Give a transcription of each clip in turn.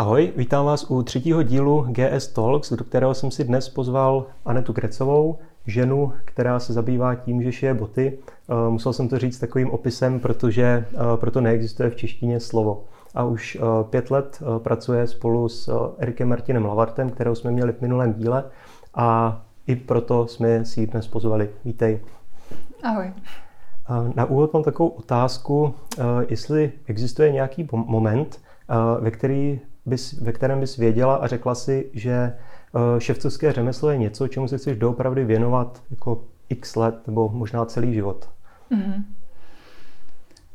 Ahoj, vítám vás u třetího dílu GS Talks, do kterého jsem si dnes pozval Anetu Krecovou, ženu, která se zabývá tím, že šije boty. Eh, musel jsem to říct takovým opisem, protože eh, proto neexistuje v češtině slovo. A už eh, pět let pracuje spolu s Erikem Martinem Lavartem, kterého jsme měli v minulém díle a i proto jsme si ji dnes pozvali. Vítej. Ahoj. Na úvod mám takovou otázku, jestli existuje nějaký moment, ve, který bys, ve kterém bys věděla a řekla si, že eh, ševcovské řemeslo je něco, čemu se chceš doopravdy věnovat jako x let nebo možná celý život? Mm-hmm.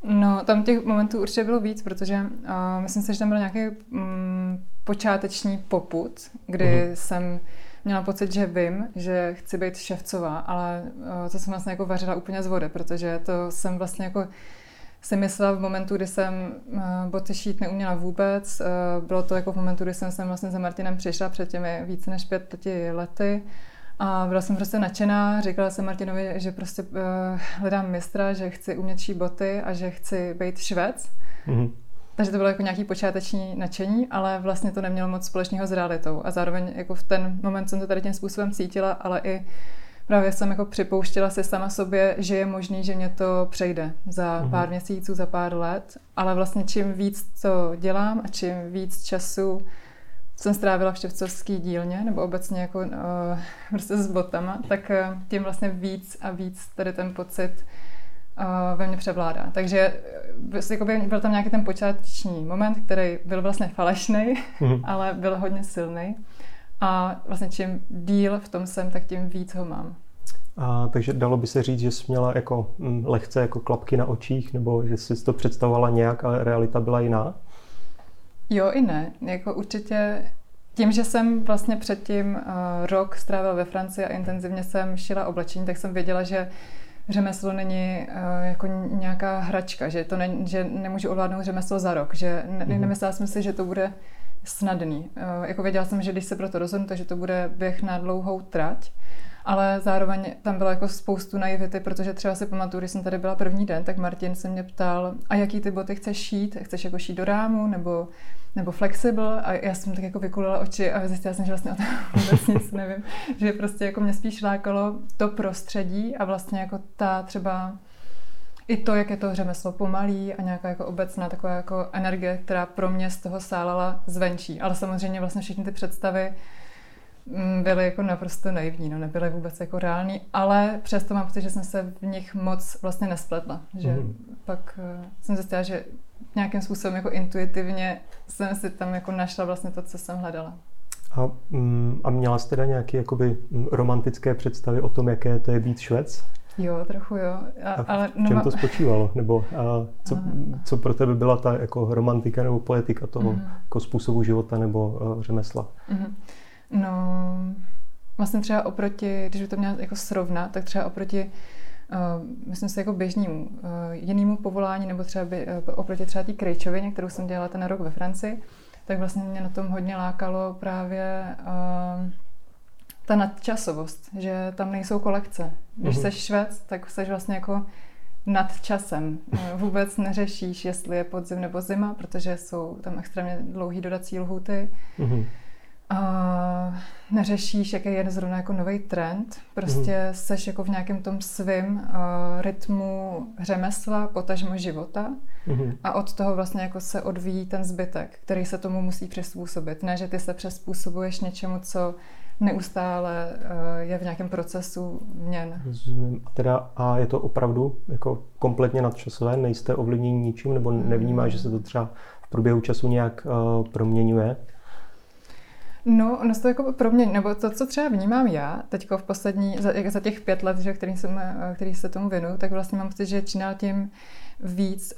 No, tam těch momentů určitě bylo víc, protože uh, myslím si, že tam byl nějaký um, počáteční poput, kdy uh-huh. jsem měla pocit, že vím, že chci být ševcová, ale uh, to jsem vlastně jako vařila úplně z vody, protože to jsem vlastně jako si myslela v momentu, kdy jsem uh, boty šít neuměla vůbec. Uh, bylo to jako v momentu, kdy jsem sem vlastně za Martinem přišla před těmi více než pěti lety. A byla jsem prostě nadšená, říkala jsem Martinovi, že prostě uh, hledám mistra, že chci umět šít boty a že chci být švec. Mm-hmm. Takže to bylo jako nějaký počáteční nadšení, ale vlastně to nemělo moc společného s realitou. A zároveň jako v ten moment jsem to tady tím způsobem cítila, ale i právě jsem jako připouštěla si sama sobě, že je možný, že mě to přejde za mm-hmm. pár měsíců, za pár let, ale vlastně čím víc to dělám a čím víc času jsem strávila v štěvcovský dílně, nebo obecně jako uh, prostě s botama, tak uh, tím vlastně víc a víc tady ten pocit uh, ve mně převládá. Takže jakoby, byl tam nějaký ten počáteční moment, který byl vlastně falešný, mm-hmm. ale byl hodně silný. A vlastně čím díl v tom jsem, tak tím víc ho mám. A, takže dalo by se říct, že jsi měla jako mm, lehce jako klapky na očích, nebo že jsi to představovala nějak, ale realita byla jiná? Jo i ne. Jako určitě tím, že jsem vlastně předtím uh, rok strávila ve Francii a intenzivně jsem šila oblečení, tak jsem věděla, že řemeslo není uh, jako nějaká hračka, že, to ne, že nemůžu ovládnout řemeslo za rok, že ne, mm-hmm. nemyslela jsem si, že to bude snadný. Eh, jako věděla jsem, že když se pro to rozhodnu, takže to bude běh na dlouhou trať, ale zároveň tam bylo jako spoustu naivity, protože třeba si pamatuju, když jsem tady byla první den, tak Martin se mě ptal, a jaký ty boty chceš šít? Chceš jako šít do rámu nebo, nebo flexible? A já jsem tak jako vykulila oči a zjistila jsem, že vlastně o tom vůbec nic nevím. Že prostě jako mě spíš lákalo to prostředí a vlastně jako ta třeba i to, jak je to řemeslo pomalý a nějaká jako obecná taková jako energie, která pro mě z toho sálala zvenčí. Ale samozřejmě vlastně všechny ty představy mm, byly jako naprosto naivní, no, nebyly vůbec jako reální, ale přesto mám pocit, že jsem se v nich moc vlastně nespletla. Že mm. pak uh, jsem zjistila, že nějakým způsobem jako intuitivně jsem si tam jako našla vlastně to, co jsem hledala. A, mm, a měla jste teda nějaké jakoby romantické představy o tom, jaké to je být švec? Jo, trochu jo. A, a ale v čem to spočívalo? Nebo a co, co pro tebe byla ta jako romantika nebo poetika toho mm. jako způsobu života nebo uh, řemesla? Mm. No, vlastně třeba oproti, když by to měla jako srovnat, tak třeba oproti Uh, myslím si jako běžnému uh, jinému povolání, nebo třeba by, uh, oproti třeba té krejčovině, kterou jsem dělala ten rok ve Francii, tak vlastně mě na tom hodně lákalo právě uh, ta nadčasovost, že tam nejsou kolekce. Když mm-hmm. jsi švec, tak jsi vlastně jako nad časem. Vůbec neřešíš, jestli je podzim nebo zima, protože jsou tam extrémně dlouhý dodací lhuty. Mm-hmm. A neřešíš, jaký je zrovna jako nový trend. Prostě mm-hmm. seš jako v nějakém tom svým uh, rytmu řemesla, potažmo života. Mm-hmm. A od toho vlastně jako se odvíjí ten zbytek, který se tomu musí přizpůsobit. Ne, že ty se přizpůsobuješ něčemu, co neustále eh, je v nějakém procesu měn. A, teda, a je to opravdu jako kompletně nadčasové? Nejste ovlivněni ničím nebo nevnímá, že se to třeba v průběhu času nějak uh, proměňuje? No, ono se to jako promění, nebo to, co třeba vnímám já, teďko v poslední, za, za těch pět let, že, který, jsem, eh, který se tomu věnu, tak vlastně mám pocit, že čím tím víc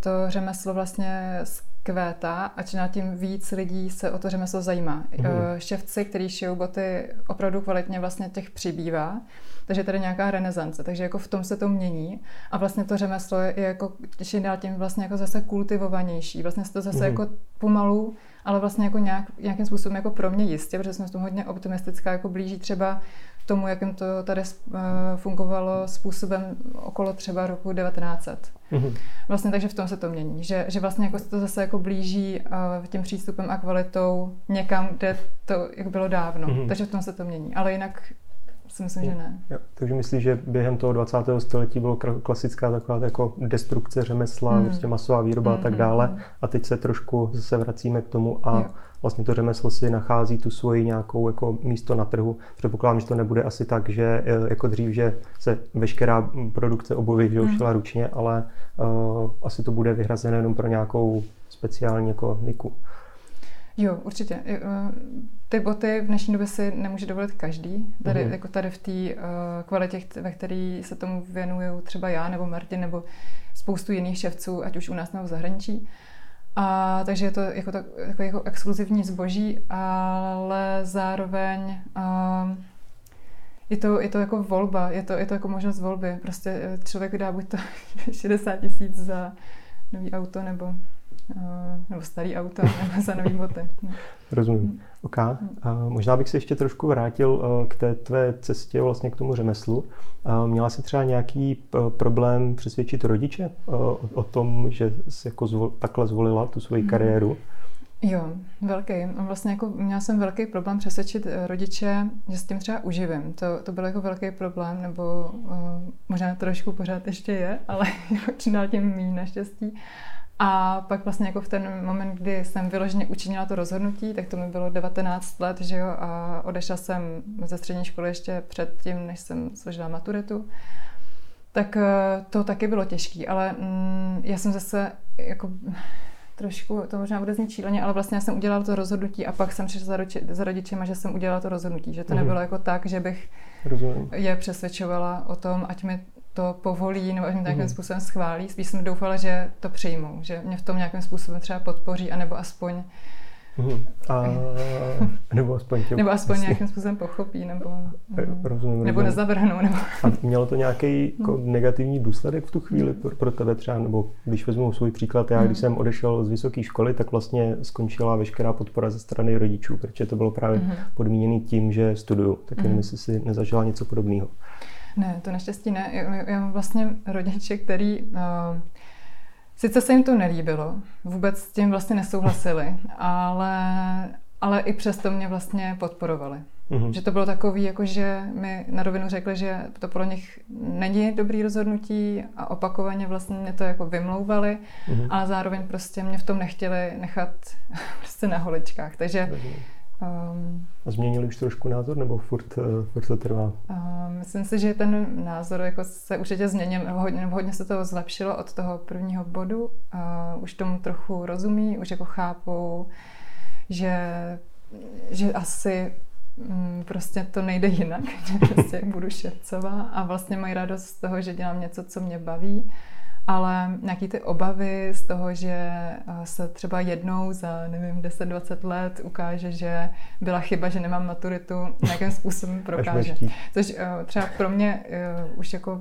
to řemeslo vlastně kvétá a čím tím víc lidí se o to řemeslo zajímá. Mm. Ševci, který šijou boty opravdu kvalitně, vlastně těch přibývá. Takže tady nějaká renesance, takže jako v tom se to mění a vlastně to řemeslo je jako čím dál tím vlastně jako zase kultivovanější. Vlastně se to zase mm. jako pomalu, ale vlastně jako nějak, nějakým způsobem jako pro mě jistě, protože jsem s tom hodně optimistická, jako blíží třeba tomu, jakým to tady uh, fungovalo způsobem okolo třeba roku 1900. Mm-hmm. Vlastně takže v tom se to mění, že, že vlastně jako se to zase jako blíží uh, tím přístupem a kvalitou někam, kde to jako bylo dávno. Mm-hmm. Takže v tom se to mění. Ale jinak si myslím, že ne. Jo, takže myslíš, že během toho 20. století bylo klasická taková jako destrukce řemesla, mm. prostě masová výroba mm, a tak dále mm. a teď se trošku zase vracíme k tomu a jo. Vlastně to řemeslo si nachází tu svoji nějakou jako místo na trhu. Předpokládám, že to nebude asi tak, že e, jako dřív, že se veškerá produkce obuvy využila mm. ručně, ale uh, asi to bude vyhrazené jenom pro nějakou speciální jako niku. Jo, určitě. E, ty boty v dnešní době si nemůže dovolit každý. Tady, mm-hmm. jako tady v té uh, kvalitě, ve které se tomu věnují třeba já nebo Martin nebo spoustu jiných ševců, ať už u nás nebo v zahraničí. A, takže je to jako, tak, jako, jako exkluzivní zboží, ale zároveň uh, je to, je to jako volba, je to, je to jako možnost volby. Prostě člověk dá buď to 60 tisíc za nový auto nebo nebo starý auto, nebo za nový boty. Rozumím. Hmm. OK. A možná bych se ještě trošku vrátil eh, k té tvé cestě vlastně k tomu řemeslu. Měla jsi třeba nějaký eh, problém přesvědčit rodiče o tom, že jsi jako zvol, takhle zvolila tu svoji hmm. kariéru? Jo, velký. Vlastně jako měla jsem velký problém přesvědčit rodiče, že s tím třeba uživím. To, to byl jako velký problém, nebo uh, možná trošku pořád ještě je, ale čím dál tím méně naštěstí. A pak vlastně jako v ten moment, kdy jsem vyloženě učinila to rozhodnutí, tak to mi bylo 19 let, že jo, a odešla jsem ze střední školy ještě před tím, než jsem složila maturitu. Tak eh, to taky bylo těžké, ale mm, já jsem zase jako trošku, to možná bude znít číleně, ale vlastně já jsem udělala to rozhodnutí a pak jsem přišla za, roči, za rodičema, že jsem udělala to rozhodnutí, že to mm. nebylo jako tak, že bych Rozumím. je přesvědčovala o tom, ať mi to povolí nebo nějakým mm. způsobem schválí. Spíš jsem doufala, že to přijmou, že mě v tom nějakým způsobem třeba podpoří, anebo aspoň Mm. A, nebo aspoň tě, Nebo aspoň nějakým způsobem pochopí, nebo, rozumím, rozumím. nebo nezavrhnou. Nebo... A mělo to nějaký jako negativní důsledek v tu chvíli pro, pro tebe třeba, nebo když vezmu svůj příklad, já když jsem odešel z vysoké školy, tak vlastně skončila veškerá podpora ze strany rodičů, protože to bylo právě podmíněné tím, že studuju. Tak nevím, jestli si nezažila něco podobného. Ne, to naštěstí ne. Já, já mám vlastně rodiče, který uh, sice se jim to nelíbilo, vůbec s tím vlastně nesouhlasili, ale, ale i přesto mě vlastně podporovali. Mm-hmm. Že to bylo takový, jako že mi na rovinu řekli, že to pro nich není dobrý rozhodnutí a opakovaně vlastně mě to jako vymlouvali, mm-hmm. ale zároveň prostě mě v tom nechtěli nechat prostě na holičkách. Takže mm-hmm Um, a změnili už trošku názor, nebo furt, uh, furt to trvá? Uh, myslím si, že ten názor jako se určitě změnil, hodně, hodně se to zlepšilo od toho prvního bodu. Uh, už tomu trochu rozumí, už jako chápou, že, že asi um, prostě to nejde jinak, že prostě budu šercová a vlastně mají radost z toho, že dělám něco, co mě baví ale nějaký ty obavy z toho, že eh, se třeba jednou za, nevím, 10-20 let ukáže, že byla chyba, že nemám maturitu, nějakým způsobem prokáže. Což eh, třeba pro mě eh, už jako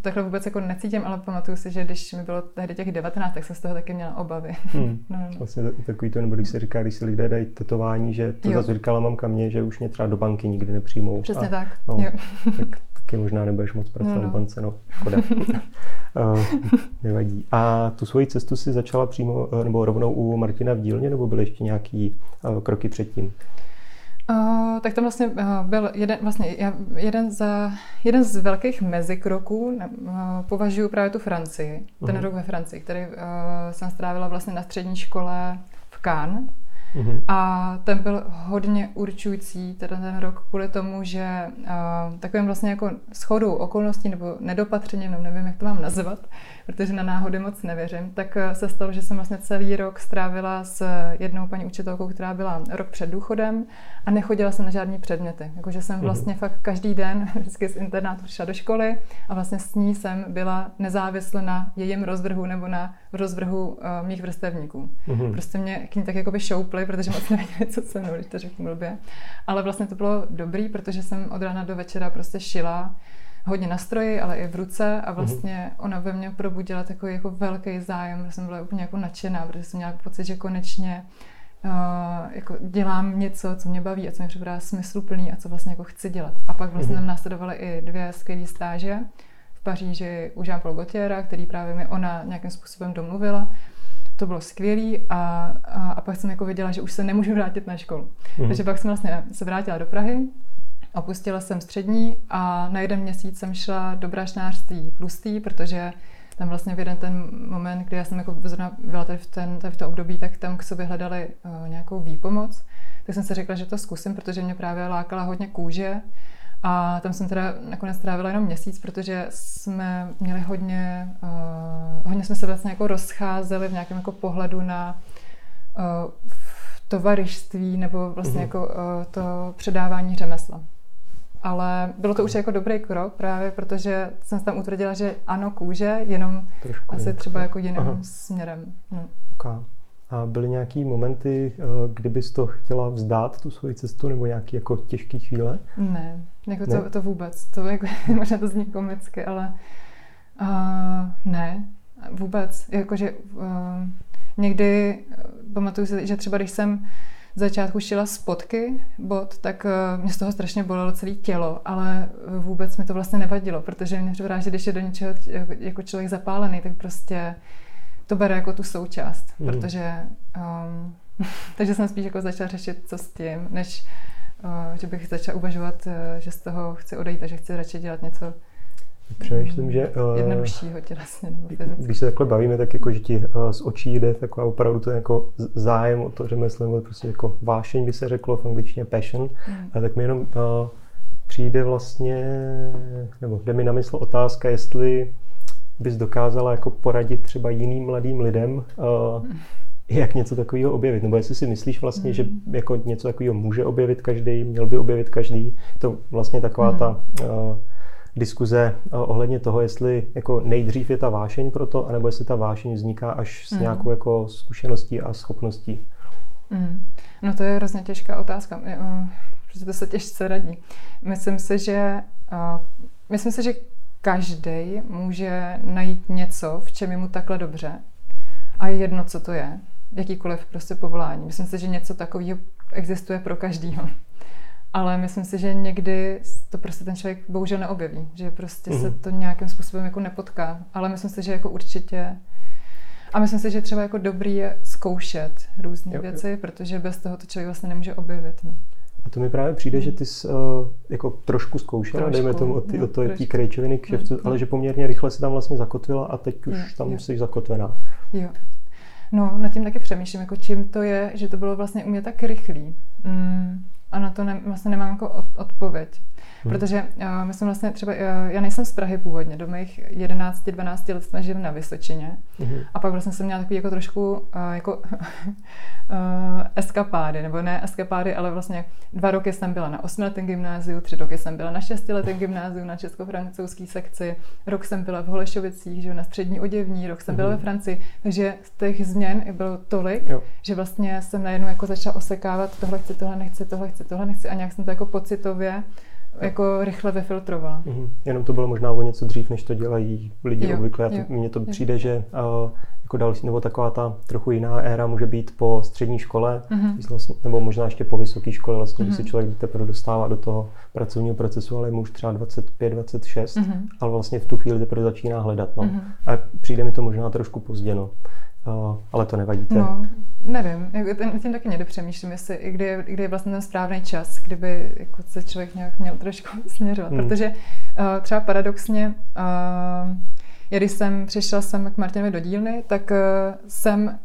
takhle vůbec jako necítím, ale pamatuju si, že když mi bylo tehdy těch 19, tak jsem z toho taky měla obavy. Hmm. no, no. Vlastně takový to, nebo když se říká, když si lidé dají tetování, že to zase říkala mamka mě, že už mě třeba do banky nikdy nepřijmou. Přesně a, tak. No, jo. tak taky možná nebudeš moc pracovat no, v bance, no, škoda. uh, nevadí. A tu svoji cestu si začala přímo, eh, nebo rovnou u Martina v dílně, nebo byly ještě nějaký uh, kroky předtím? Uh, tak tam vlastně uh, byl jeden, vlastně jeden, za, jeden z velkých mezikroků, uh, považuji právě tu Francii, ten uh-huh. rok ve Francii, který uh, jsem strávila vlastně na střední škole v Cannes Mm-hmm. A ten byl hodně určující, teda ten rok, kvůli tomu, že uh, takovým vlastně jako schodou okolností nebo nedopatřením, nevím, jak to mám nazvat, protože na náhody moc nevěřím, tak uh, se stalo, že jsem vlastně celý rok strávila s jednou paní učitelkou, která byla rok před důchodem a nechodila jsem na žádné předměty. Jakože jsem mhm. vlastně fakt každý den vždycky z internátu přišla do školy a vlastně s ní jsem byla nezávisle na jejím rozvrhu nebo na rozvrhu uh, mých vrstevníků. Mm-hmm. Prostě mě k ní tak jako by šoupli, protože moc nevěděli, co se mnou, když to řeknu blbě. Ale vlastně to bylo dobrý, protože jsem od rána do večera prostě šila hodně na stroji, ale i v ruce a vlastně mm-hmm. ona ve mně probudila takový jako velký zájem, že jsem byla úplně jako nadšená, protože jsem měla pocit, že konečně uh, jako dělám něco, co mě baví a co mě připadá smysluplný a co vlastně jako chci dělat. A pak vlastně mm-hmm. tam následovaly i dvě skvělé stáže v Paříži u Jean-Paul Gaultiera, který právě mi ona nějakým způsobem domluvila. To bylo skvělé a, a, a pak jsem jako věděla, že už se nemůžu vrátit na školu. Mm-hmm. Takže pak jsem vlastně se vrátila do Prahy, opustila jsem střední a na jeden měsíc jsem šla do brašnářství tlustý, protože tam vlastně v jeden ten moment, kdy já jsem jako byla tady v, ten, tady v to období, tak tam k sobě hledali uh, nějakou výpomoc, tak jsem si řekla, že to zkusím, protože mě právě lákala hodně kůže a tam jsem teda nakonec strávila jenom měsíc, protože jsme měli hodně, uh, hodně jsme se vlastně jako rozcházeli v nějakém jako pohledu na uh, tovarištví nebo vlastně mm-hmm. jako uh, to předávání řemesla. Ale bylo to už jako dobrý krok právě, protože jsem se tam utvrdila, že ano, kůže, jenom Trošku asi třeba jako jiným Aha. směrem. No. Okay. A byly nějaký momenty, eh, kdyby to chtěla vzdát, tu svoji cestu, nebo nějaký jako těžký chvíle? Ne, jako ne? To, to vůbec. To jako, možná to zní komicky, ale uh, ne, vůbec. Jakože uh, někdy, pamatuju si, že třeba když jsem začátku šila spotky bod, tak uh, mě z toho strašně bolelo celé tělo, ale vůbec mi to vlastně nevadilo, protože mě připadá, že když je do něčeho jako člověk zapálený, tak prostě to bere jako tu součást, mm. protože um, takže jsem spíš jako začala řešit, co s tím, než uh, že bych začala uvažovat, uh, že z toho chci odejít a že chci radši dělat něco Přemýšlím, že... Uh, jednoduššího tělesně nebo fyzicky. Když se takhle bavíme, tak jako, že ti uh, z očí jde taková opravdu to jako zájem o to řemeslo, nebo prostě jako vášeň by se řeklo v angličtině passion, mm. a tak mi jenom uh, přijde vlastně, nebo jde mi na mysl otázka, jestli bys dokázala jako poradit třeba jiným mladým lidem, uh, jak něco takového objevit? Nebo jestli si myslíš vlastně, mm. že jako něco takového může objevit každý, měl by objevit každý? To vlastně taková mm. ta uh, diskuze uh, ohledně toho, jestli jako nejdřív je ta vášeň pro to, anebo jestli ta vášeň vzniká až s mm. nějakou jako zkušeností a schopností. Mm. No to je hrozně těžká otázka, protože to se těžce radí. Myslím si, že uh, myslím si, že každý může najít něco, v čem je mu takhle dobře. A je jedno, co to je. Jakýkoliv prostě povolání. Myslím si, že něco takového existuje pro každýho. Ale myslím si, že někdy to prostě ten člověk bohužel neobjeví. Že prostě mm-hmm. se mhm. to nějakým způsobem jako nepotká. Ale myslím si, že jako určitě a myslím si, že třeba jako dobrý je zkoušet různé věci, protože bez toho to člověk vlastně nemůže objevit. No. A to mi právě přijde, že ty jsi uh, jako trošku zkoušela, trošku, dejme tomu, o, ty, no, to, tý krejčoviny kšeftu, no, ale že poměrně rychle se tam vlastně zakotvila a teď už jo, tam jo. jsi zakotvená. Jo. No, nad tím taky přemýšlím, jako čím to je, že to bylo vlastně u mě tak rychlý. Mm, a na to ne, vlastně nemám jako od, odpověď. Hmm. Protože uh, my jsme vlastně třeba, uh, já nejsem z Prahy původně, do mých 11-12 let jsme žili na Vysočině hmm. a pak vlastně jsem měla takový jako trošku uh, jako uh, eskapády, nebo ne eskapády, ale vlastně dva roky jsem byla na osmiletém gymnáziu, tři roky jsem byla na šestiletém gymnáziu na česko-francouzské sekci, rok jsem byla v Holešovicích, že na střední oděvní, rok jsem byla hmm. ve Francii, takže z těch změn bylo tolik, jo. že vlastně jsem najednou jako začala osekávat, tohle chci, tohle nechci, tohle chci, tohle nechci a nějak jsem to jako pocitově jako rychle vyfiltrovala. Mm-hmm. Jenom to bylo možná o něco dřív, než to dělají lidi jo, obvykle. Mně to jo. přijde, že uh, jako další, nebo taková ta trochu jiná éra může být po střední škole, mm-hmm. vlastně, nebo možná ještě po vysoké škole, vlastně, mm-hmm. když se mhm. člověk teprve dostává do toho pracovního procesu, ale je mu už třeba 25, 26, mm-hmm. ale vlastně v tu chvíli teprve začíná hledat. No. Mm-hmm. A přijde mi to možná trošku pozdě. Ale to nevadí. No, nevím, tím taky někdy přemýšlím, jestli, kdy, je, kdy je vlastně ten správný čas, kdyby jako se člověk nějak měl trošku směřovat, hmm. protože uh, třeba paradoxně, uh, když jsem přišla sem k Martinovi do dílny, tak uh, jsem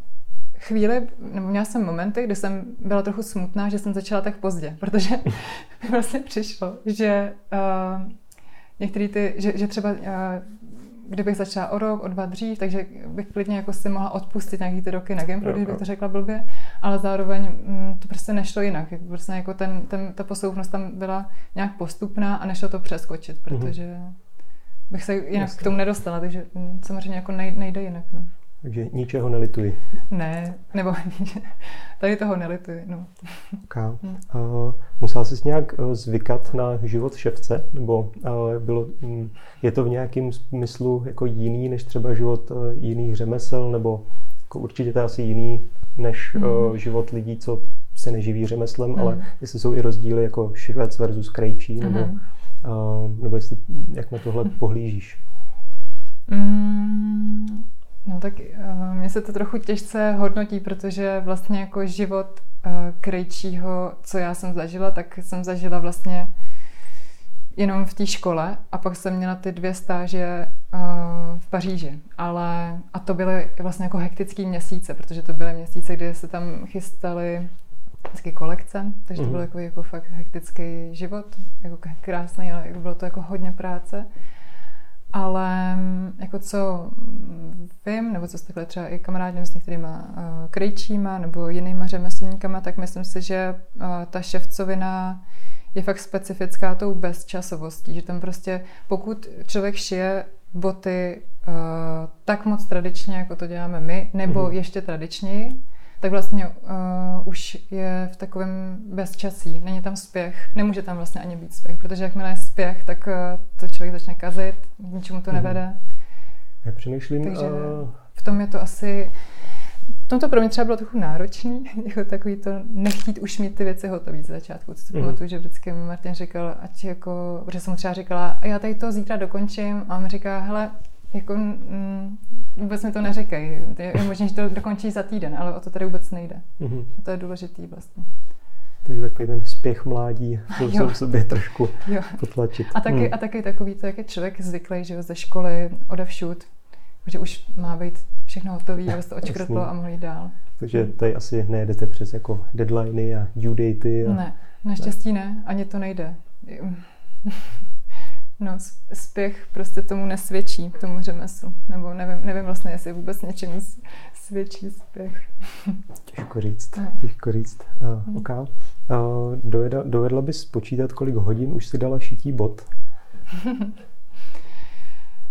chvíli, nebo měla jsem momenty, kdy jsem byla trochu smutná, že jsem začala tak pozdě, protože mi vlastně přišlo, že uh, některý ty, že, že třeba uh, kdybych začala o rok, o dva dřív, takže bych klidně jako si mohla odpustit nějaký ty roky na Gimplu, kdybych to řekla blbě, ale zároveň mm, to prostě nešlo jinak. Jako prostě jako ten, ten, ta posloupnost tam byla nějak postupná a nešlo to přeskočit, mhm. protože bych se jinak Jasně. k tomu nedostala, takže mm, samozřejmě jako nejde jinak. No. Takže ničeho nelituji. Ne, nebo tady toho nelituji. No. Okay. Hmm. Uh, musela jsi nějak uh, zvykat na život ševce? Nebo uh, bylo, um, je to v nějakém smyslu jako jiný než třeba život uh, jiných řemesel? Nebo jako určitě to je asi jiný než mm. uh, život lidí, co se neživí řemeslem, mm. ale jestli jsou i rozdíly jako švec versus krejčí, nebo, mm. uh, nebo jestli, jak na tohle pohlížíš? Mm, no tak uh, mně se to trochu těžce hodnotí, protože vlastně jako život uh, krejčího, co já jsem zažila, tak jsem zažila vlastně jenom v té škole a pak jsem měla ty dvě stáže uh, v Paříži. Ale, a to byly vlastně jako hektický měsíce, protože to byly měsíce, kdy se tam chystaly vždycky kolekce, takže to byl mhm. jako, jako fakt hektický život, jako krásný, ale bylo to jako hodně práce. Ale mm, jako co vím, nebo co jste takhle třeba i kamarádím s některýma uh, krejčíma nebo jinýma řemeslníkama, tak myslím si, že uh, ta ševcovina je fakt specifická tou bezčasovostí, že tam prostě, pokud člověk šije boty uh, tak moc tradičně, jako to děláme my, nebo mm-hmm. ještě tradičněji, tak vlastně uh, už je v takovém bezčasí. Není tam spěch, nemůže tam vlastně ani být spěch, protože jakmile je spěch, tak uh, to člověk začne kazit, ničemu to mm-hmm. nevede. Já přemýšlím... Takže uh... v tom je to asi v tomto pro mě třeba bylo trochu náročný, jako takový to nechtít už mít ty věci hotové z začátku. Co si mm. pamatuju, že vždycky Martin říkal, ať jako, protože jsem mu třeba říkala, a já tady to zítra dokončím, a on mi říká, hele, jako mm, vůbec mi to neříkej. Je možné, že to dokončí za týden, ale o to tady vůbec nejde. Mm-hmm. To je důležitý vlastně. Takže takový ten spěch mládí musel v sobě trošku jo. potlačit. A taky, hmm. a taky takový to, jak je člověk zvyklý, že ze školy, odevšud, že už má být všechno hotové, aby se to očkrtlo a mohli jít dál. Takže tady asi nejedete přes jako deadliny a due datey. A... Ne, naštěstí ne, ani to nejde. No, spěch prostě tomu nesvědčí, tomu řemeslu. Nebo nevím, nevím vlastně, jestli vůbec něčemu svědčí spěch. Těžko říct, ne. těžko říct. Uh, okay. uh, dovedla, dovedla bys počítat, kolik hodin už si dala šití bot?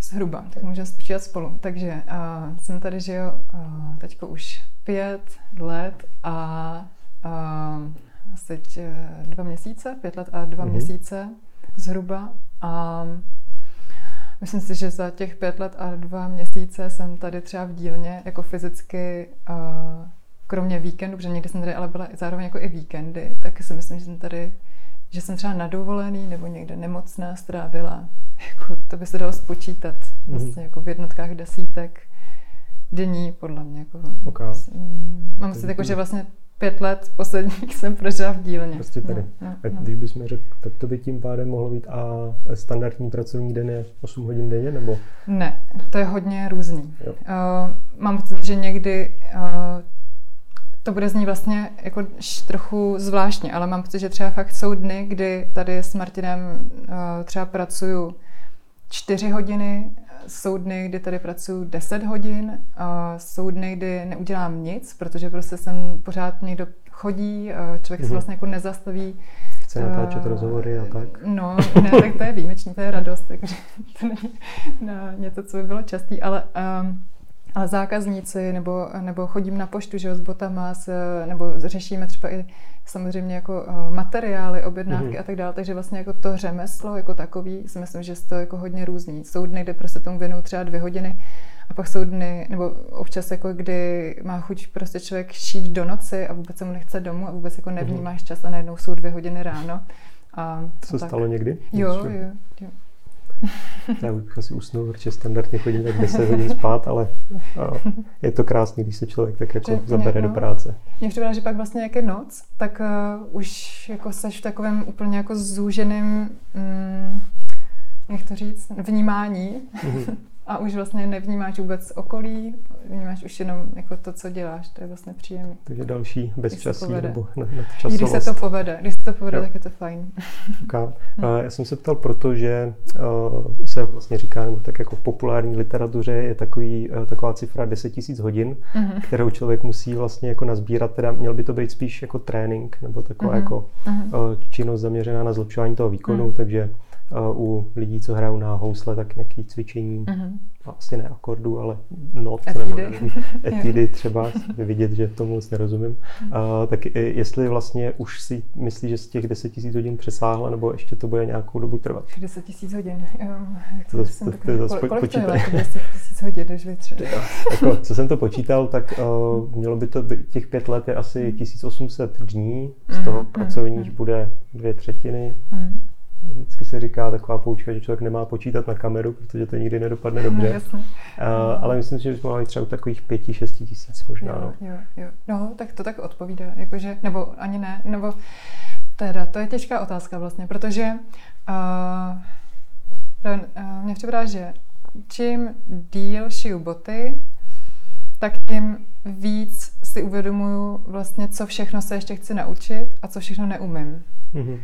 Zhruba, tak můžeme spočítat spolu. Takže uh, jsem tady žil uh, teďko už pět let a uh, uh, dva měsíce, pět let a dva mm-hmm. měsíce zhruba. A myslím si, že za těch pět let a dva měsíce jsem tady třeba v dílně jako fyzicky uh, kromě víkendu, protože někdy jsem tady ale byla zároveň jako i víkendy, tak si myslím, že jsem tady, že jsem třeba na dovolený nebo někde nemocná strávila jako, to by se dalo spočítat mhm. vlastně mm-hmm. jako v jednotkách desítek dní, podle mě. Jako, okay. Mm, mám si jako, že vlastně pět let posledních jsem prožila v dílně. Prostě tady. No, no, no. Když bychom řekl, tak to by tím pádem mohlo být a standardní pracovní den je 8 hodin denně, nebo? Ne, to je hodně různý. Jo. Uh, mám pocit, že někdy uh, to bude znít vlastně jako trochu zvláštně, ale mám pocit, že třeba fakt jsou dny, kdy tady s Martinem uh, třeba pracuju čtyři hodiny, jsou dny, kdy tady pracuji 10 hodin, a jsou dny, kdy neudělám nic, protože prostě jsem pořád někdo chodí, člověk mm-hmm. se mhm. vlastně jako nezastaví. Chce natáčet uh, rozhovory a tak. No, ne, tak to je výjimečný, to je radost, takže to není no, něco, co by bylo častý, ale um, ale zákazníci, nebo, nebo chodím na poštu, že jo, s botama, s, nebo řešíme třeba i samozřejmě jako uh, materiály, objednávky mm-hmm. a tak dále, takže vlastně jako to řemeslo jako takový si myslím, že to jako hodně různý. Jsou dny, kde prostě tomu věnují třeba dvě hodiny a pak jsou dny, nebo občas jako kdy má chuť prostě člověk šít do noci a vůbec se mu nechce domů a vůbec jako nevnímáš mm-hmm. čas a najednou jsou dvě hodiny ráno. A, to se stalo někdy? Jo, jo, jo. Já bych asi usnul, protože standardně chodím tak 10 hodin spát, ale je to krásný, když se člověk tak jako zabere no. do práce. Mně připadá, že pak vlastně jak je noc, tak uh, už jako seš v takovém úplně jako zúženém, mm, jak to říct, vnímání. Mm-hmm. A už vlastně nevnímáš vůbec okolí, vnímáš už jenom jako to, co děláš, to je vlastně příjemné. Takže další bezčasí nebo na, na časovost. Když se to povede, když se to povede, jo. tak je to fajn. Okay. Hmm. Já jsem se ptal, protože uh, se vlastně říká, nebo tak jako v populární literatuře je takový, uh, taková cifra 10 000 hodin, mm-hmm. kterou člověk musí vlastně jako nazbírat, teda měl by to být spíš jako trénink, nebo taková mm-hmm. jako uh, činnost zaměřená na zlepšování toho výkonu, mm-hmm. takže u lidí, co hrajou na housle, tak nějaký cvičení, mm-hmm. asi ne akordu, ale not, etidy, nebo etidy třeba, vidět, že tomu moc nerozumím. Mm. Uh, tak jestli vlastně už si myslíš, že z těch 10 000 hodin přesáhla, nebo ještě to bude nějakou dobu trvat? 10 000 hodin, jo. To to, to, zase kolik počítat. to je 10 000 hodin, vytře? jako, co jsem to počítal, tak uh, mělo by to být, těch pět let je asi 1800 mm. dní, z toho pracovních bude dvě třetiny. Mm Vždycky se říká taková poučka, že člověk nemá počítat na kameru, protože to nikdy nedopadne dobře. No, uh, ale myslím si, že bychom mohli třeba takových pěti, šesti tisíc možná. Jo, no. jo, jo. No, tak to tak odpovídá. Jakože, nebo ani ne, nebo teda, to je těžká otázka vlastně, protože uh, uh, mě připadá, že čím díl šiju boty, tak tím víc si uvědomuju vlastně, co všechno se ještě chci naučit a co všechno neumím. Mm-hmm.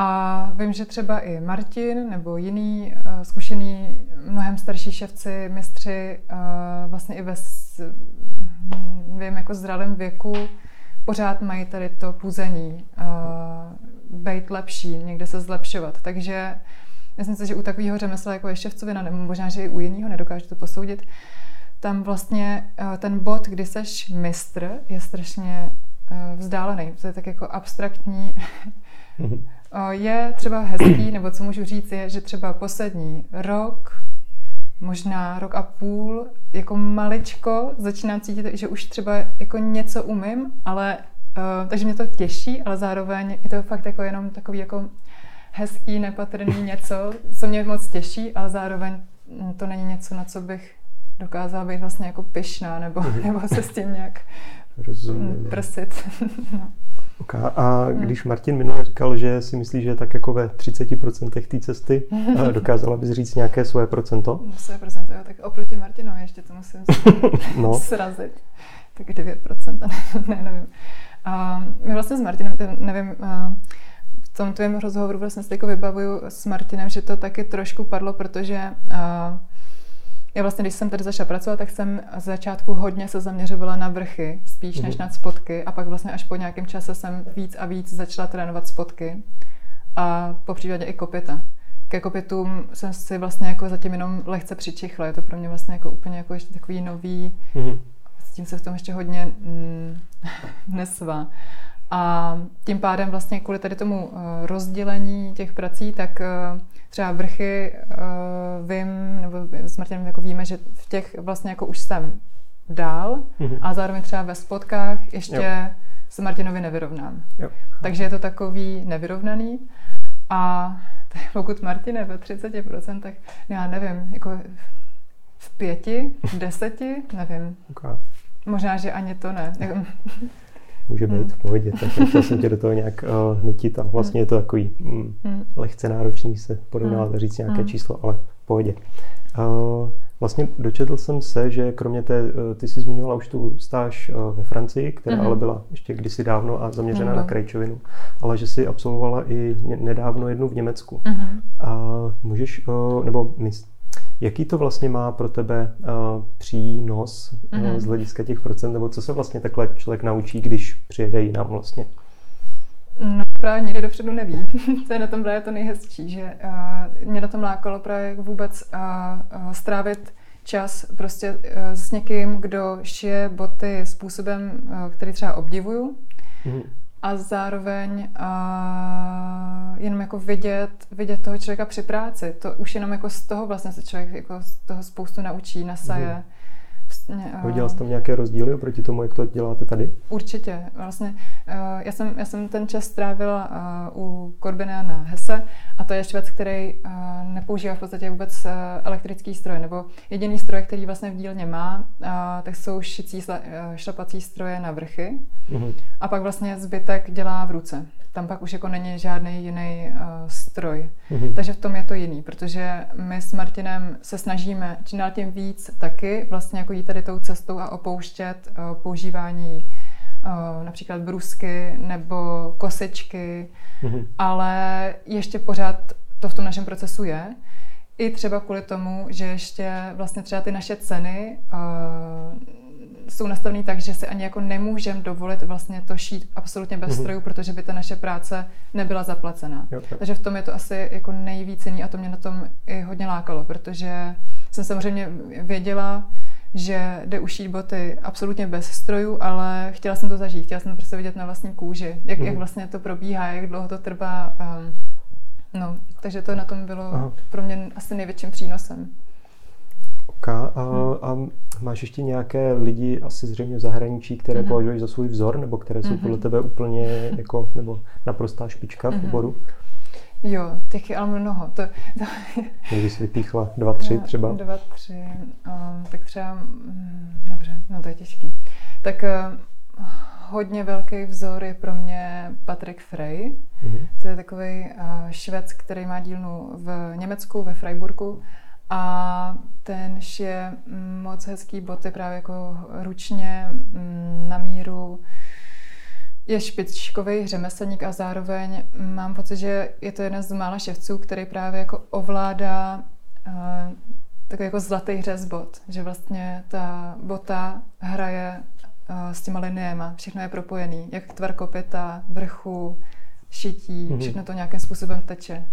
A vím, že třeba i Martin nebo jiný uh, zkušený, mnohem starší ševci, mistři, uh, vlastně i ve vím, jako zralém věku, pořád mají tady to půzení, uh, být lepší, někde se zlepšovat. Takže myslím si, že u takového řemesla jako je ševcovina, nebo možná, že i u jiného, nedokážu to posoudit, tam vlastně ten bod, kdy seš mistr, je strašně vzdálený. To je tak jako abstraktní. Je třeba hezký, nebo co můžu říct, je, že třeba poslední rok, možná rok a půl, jako maličko začínám cítit, že už třeba jako něco umím, ale uh, takže mě to těší, ale zároveň je to fakt jako jenom takový jako hezký, nepatrný něco, co mě moc těší, ale zároveň to není něco, na co bych dokázala být vlastně jako pyšná nebo, mhm. nebo se s tím nějak Rozumím. prsit. no. Okay. A když Martin minule říkal, že si myslí, že tak jako ve 30% té cesty, eh, dokázala bys říct nějaké svoje procento? No, svoje procento, jo, tak oproti Martinovi ještě to musím no. srazit. Tak 9%, ne, ne nevím. A my vlastně s Martinem, nevím, v tom tvém rozhovoru vlastně se jako vybavuju s Martinem, že to taky trošku padlo, protože já vlastně, když jsem tady začala pracovat, tak jsem z začátku hodně se zaměřovala na vrchy, spíš než mhm. na spotky. A pak vlastně až po nějakém čase jsem víc a víc začala trénovat spotky. A po případě i kopita. Ke kopitům jsem si vlastně jako zatím jenom lehce přičichla. Je to pro mě vlastně jako úplně jako ještě takový nový, mm-hmm. s tím se v tom ještě hodně mm, nesvá. A tím pádem vlastně kvůli tady tomu uh, rozdělení těch prací, tak uh, třeba vrchy uh, vím, nebo s Martinem jako víme, že v těch vlastně jako už jsem dál mm-hmm. a zároveň třeba ve spotkách ještě jo. se Martinovi nevyrovnám. Jo. Takže je to takový nevyrovnaný a pokud Martin je ve 30%, tak já nevím, jako v pěti, v deseti, nevím. Okay. Možná, že ani to ne. může být hmm. v pohodě, tak nechtěl jsem tě do toho nějak uh, nutit a vlastně hmm. je to takový mm, hmm. lehce náročný se porovnávat a říct nějaké hmm. číslo, ale v pohodě. Uh, vlastně dočetl jsem se, že kromě té, uh, ty jsi zmiňovala už tu stáž uh, ve Francii, která hmm. ale byla ještě kdysi dávno a zaměřená hmm. na krajčovinu, ale že si absolvovala i nedávno jednu v Německu. Hmm. A můžeš, uh, nebo Jaký to vlastně má pro tebe uh, přínos mm-hmm. uh, z hlediska těch procent, nebo co se vlastně takhle člověk naučí, když přijede jinam vlastně? No právě nikdy dopředu neví. to je na tom právě to nejhezčí, že uh, mě na tom lákalo právě vůbec uh, uh, strávit čas prostě uh, s někým, kdo šije boty způsobem, uh, který třeba obdivuju. Mm a zároveň a jenom jako vidět, vidět toho člověka při práci. To už jenom jako z toho vlastně se člověk jako z toho spoustu naučí, nasaje. Mm. Viděla jsi tam nějaké rozdíly oproti tomu, jak to děláte tady? Určitě. Vlastně já jsem, já jsem ten čas strávila u Corbina na Hese a to je švec, který nepoužívá v podstatě vůbec elektrický stroj, nebo jediný stroj, který vlastně v dílně má, tak jsou šicí šlapací stroje na vrchy mm-hmm. a pak vlastně zbytek dělá v ruce. Tam pak už jako není žádný jiný stroj. Mm-hmm. Takže v tom je to jiný, protože my s Martinem se snažíme čím dál tím víc taky vlastně jako jít tady tou cestou a opouštět uh, používání uh, například brusky nebo kosečky, mm-hmm. ale ještě pořád to v tom našem procesu je. I třeba kvůli tomu, že ještě vlastně třeba ty naše ceny uh, jsou nastavený tak, že si ani jako nemůžeme dovolit vlastně to šít absolutně bez mm-hmm. strojů, protože by ta naše práce nebyla zaplacená. Jo, Takže v tom je to asi jako nejvíc jiný a to mě na tom i hodně lákalo, protože jsem samozřejmě věděla, že jde ušít boty absolutně bez strojů, ale chtěla jsem to zažít, chtěla jsem to prostě vidět na vlastní kůži, jak, mm. jak vlastně to probíhá, jak dlouho to trvá. Um, no, takže to na tom bylo Aha. pro mě asi největším přínosem. Ok, a, hmm. a máš ještě nějaké lidi, asi zřejmě v zahraničí, které hmm. považuješ za svůj vzor, nebo které jsou hmm. podle tebe úplně jako, nebo naprostá špička v hmm. oboru? Jo, těch je ale mnoho. To, to... Kdyby vypíchla dva, tři třeba? Dva, tři. Um, tak třeba, um, dobře, no to je těžký. Tak uh, hodně velký vzor je pro mě Patrick Frey. Mm-hmm. To je takový uh, švec, který má dílnu v Německu, ve Freiburgu. A ten šije moc hezký boty právě jako ručně, mm, na míru je špičkový řemeslník a zároveň mám pocit, že je to jeden z mála ševců, který právě jako ovládá uh, takový jako zlatý bot, že vlastně ta bota hraje uh, s těma liniema, všechno je propojený, jak tvar kopita, vrchu, šití, mm-hmm. všechno to nějakým způsobem teče.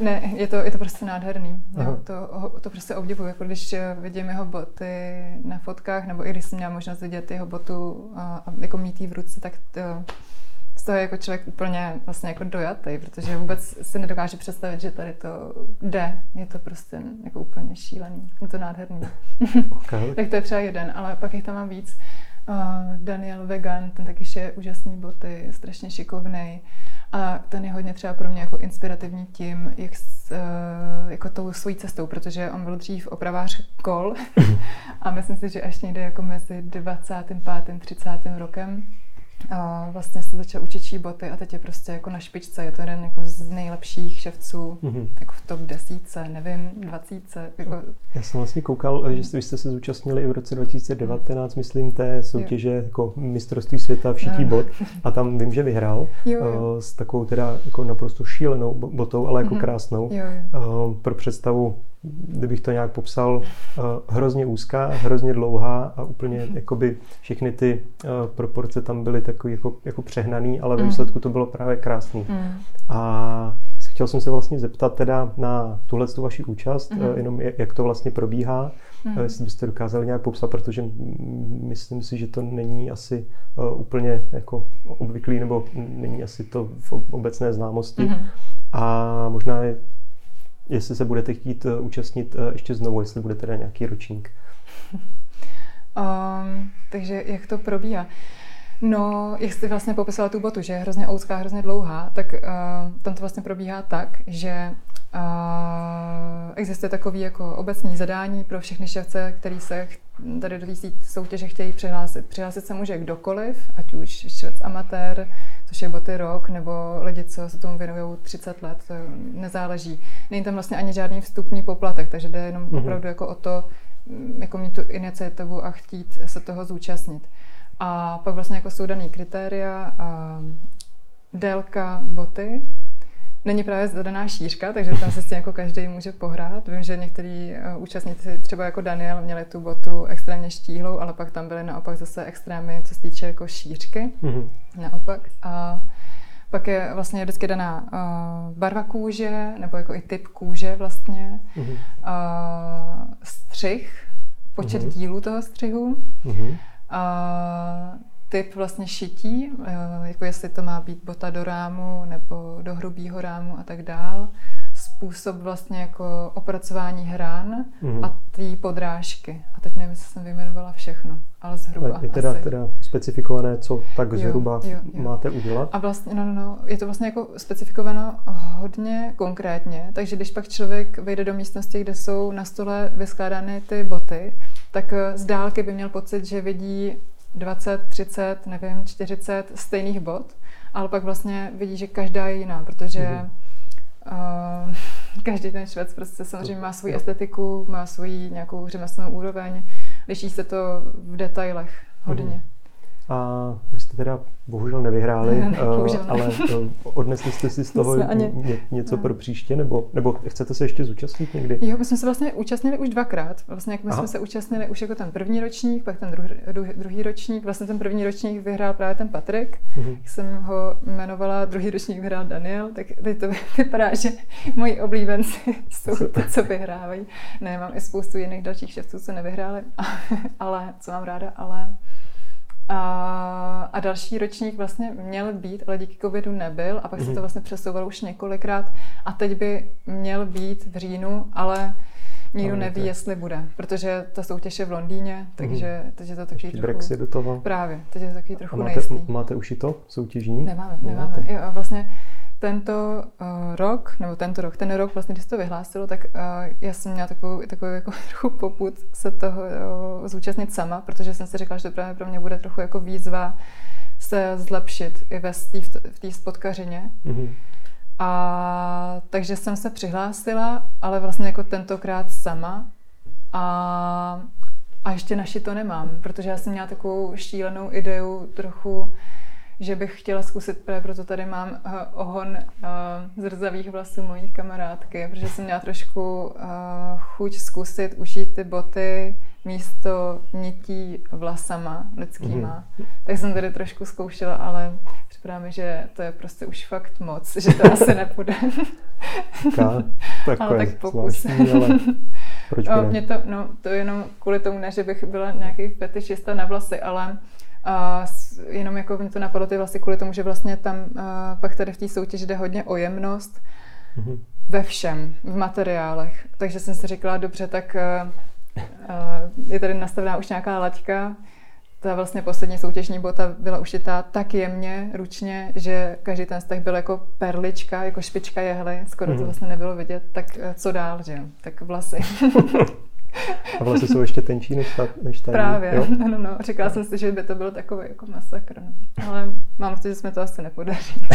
Ne, je to, je to prostě nádherný. To, to prostě obdivuju, jako když vidím jeho boty na fotkách, nebo i když jsem měla možnost vidět jeho botu a, a jako mít v ruce, tak to, z toho je jako člověk úplně vlastně jako dojatý, protože vůbec si nedokáže představit, že tady to jde. Je to prostě jako úplně šílený. Je to nádherný. Okay. tak to je třeba jeden, ale pak jich tam mám víc. Uh, Daniel Vegan, ten taky je úžasný boty, strašně šikovný. A ten je hodně třeba pro mě jako inspirativní tím, jak s, uh, jako tou svojí cestou, protože on byl dřív opravář kol a myslím si, že až někde jako mezi 25. 30. rokem a vlastně se začal učit boty a teď je prostě jako na špičce. Je to jeden jako z nejlepších ševců, mm-hmm. jako v top desíce, nevím, dvacítce. Jako... Já jsem vlastně koukal, že jste, jste se zúčastnili i v roce 2019, myslím, té soutěže jo. jako mistrovství světa v šití no. bot a tam vím, že vyhrál jo, jo. Uh, s takovou teda jako naprosto šílenou botou, ale jako mm-hmm. krásnou. Jo, jo. Uh, pro představu kdybych to nějak popsal, uh, hrozně úzká, hrozně dlouhá a úplně jakoby všechny ty uh, proporce tam byly takový jako, jako přehnaný, ale ve mm. výsledku to bylo právě krásný. Mm. A chtěl jsem se vlastně zeptat teda na tuhle tu vaši účast, mm. jenom jak to vlastně probíhá, mm. jestli byste dokázali nějak popsat, protože myslím si, že to není asi úplně jako obvyklý, nebo není asi to v obecné známosti. Mm. A možná je jestli se budete chtít uh, účastnit uh, ještě znovu, jestli bude teda nějaký ročník. Um, takže jak to probíhá? No, jak jste vlastně popisala tu botu, že je hrozně úzká, hrozně dlouhá, tak uh, tam to vlastně probíhá tak, že uh, existuje takový jako obecní zadání pro všechny ševce, který se tady do té soutěže chtějí přihlásit. Přihlásit se může kdokoliv, ať už švec amatér, což je boty rok, nebo lidi, co se tomu věnují 30 let, to nezáleží. Není tam vlastně ani žádný vstupní poplatek, takže jde jenom mm-hmm. opravdu jako o to, mm, jako mít tu iniciativu a chtít se toho zúčastnit. A pak vlastně jako jsou daný kritéria, a délka boty, není právě zadaná šířka, takže tam se s tím jako každý může pohrát. Vím, že některý uh, účastníci, třeba jako Daniel, měli tu botu extrémně štíhlou, ale pak tam byly naopak zase extrémy, co se týče jako šířky. Mm-hmm. Naopak. A pak je vlastně vždycky daná uh, barva kůže, nebo jako i typ kůže vlastně, mm-hmm. uh, střih, počet mm-hmm. dílů toho střihu, mm-hmm. uh, typ vlastně šití, eh, jako jestli to má být bota do rámu nebo do hrubého rámu a tak dál, způsob vlastně jako opracování hran mm. a té podrážky. A teď nevím, jestli jsem vyjmenovala všechno, ale zhruba ale je teda, asi. teda specifikované, co tak jo, zhruba jo, jo. máte udělat? A vlastně, no, no, no, je to vlastně jako specifikováno hodně konkrétně, takže když pak člověk vejde do místnosti, kde jsou na stole vyskládány ty boty, tak eh, z dálky by měl pocit, že vidí 20, 30, nevím, 40 stejných bod, ale pak vlastně vidí, že každá je jiná, protože mm-hmm. uh, každý ten švec prostě samozřejmě má svoji estetiku, má svoji nějakou řemeslnou úroveň, liší se to v detailech hodně. Mm-hmm. A vy jste teda bohužel nevyhráli, ne, bohužel ne. ale odnesli jste si z toho ani... ně, něco ne. pro příště, nebo, nebo chcete se ještě zúčastnit někdy? Jo, my jsme se vlastně účastnili už dvakrát. Vlastně jak my Aha. jsme se účastnili už jako ten první ročník, pak ten druhý, druhý, druhý ročník. Vlastně ten první ročník vyhrál právě ten Patrik. Mhm. Jsem ho jmenovala, druhý ročník vyhrál Daniel, tak teď to vypadá, že moji oblíbenci jsou ty, co vyhrávají. Ne, mám i spoustu jiných dalších šefců, co nevyhráli, ale co mám ráda, ale a, a další ročník vlastně měl být, ale díky covidu nebyl a pak mm-hmm. se to mhm. vlastně přesouvalo už několikrát a teď by měl být v říjnu, ale nikdo no, neví, jestli bude, protože ta soutěž je v Londýně, takže mm. je to takový trochu... Brexit do toho. Právě, teď je to takový trochu a máte, nejistý. Máte už i to soutěžní? Nemáme, nemáme. Jo, vlastně tento uh, rok, nebo tento rok, ten rok vlastně, když se to vyhlásilo, tak uh, já jsem měla takovou, takovou jako trochu poput se toho uh, zúčastnit sama, protože jsem si řekla, že to právě pro mě bude trochu jako výzva se zlepšit i ve v té spotkařině. Mm-hmm. A takže jsem se přihlásila, ale vlastně jako tentokrát sama. A, a ještě naši to nemám, protože já jsem měla takovou šílenou ideu trochu že bych chtěla zkusit, právě proto tady mám uh, ohon uh, zrzavých vlasů mojí kamarádky, protože jsem měla trošku uh, chuť zkusit užít ty boty místo nití vlasama lidskýma. Mm-hmm. Tak jsem tady trošku zkoušela, ale připadá mi, že to je prostě už fakt moc, že to asi nepůjde. Tak ale tak pokus. ale proč o, mě to, no, to jenom kvůli tomu, ne, že bych byla nějaký fetišista na vlasy, ale a jenom jako mě to napadlo ty vlastně kvůli tomu, že vlastně tam uh, pak tady v té soutěži jde hodně o jemnost mm-hmm. ve všem, v materiálech. Takže jsem si říkala, dobře, tak uh, uh, je tady nastavená už nějaká laťka, ta vlastně poslední soutěžní bota byla ušitá tak jemně, ručně, že každý ten vztah byl jako perlička, jako špička jehly, skoro mm-hmm. to mhm. vlastně nebylo vidět, tak co dál, že? Tak vlasy. A vlastně jsou ještě tenčí než ta, než ta Právě, jo? no, no, no. Říkala jsem si, že by to byl takový jako masakr. No. Ale mám to, že jsme to asi nepodaří.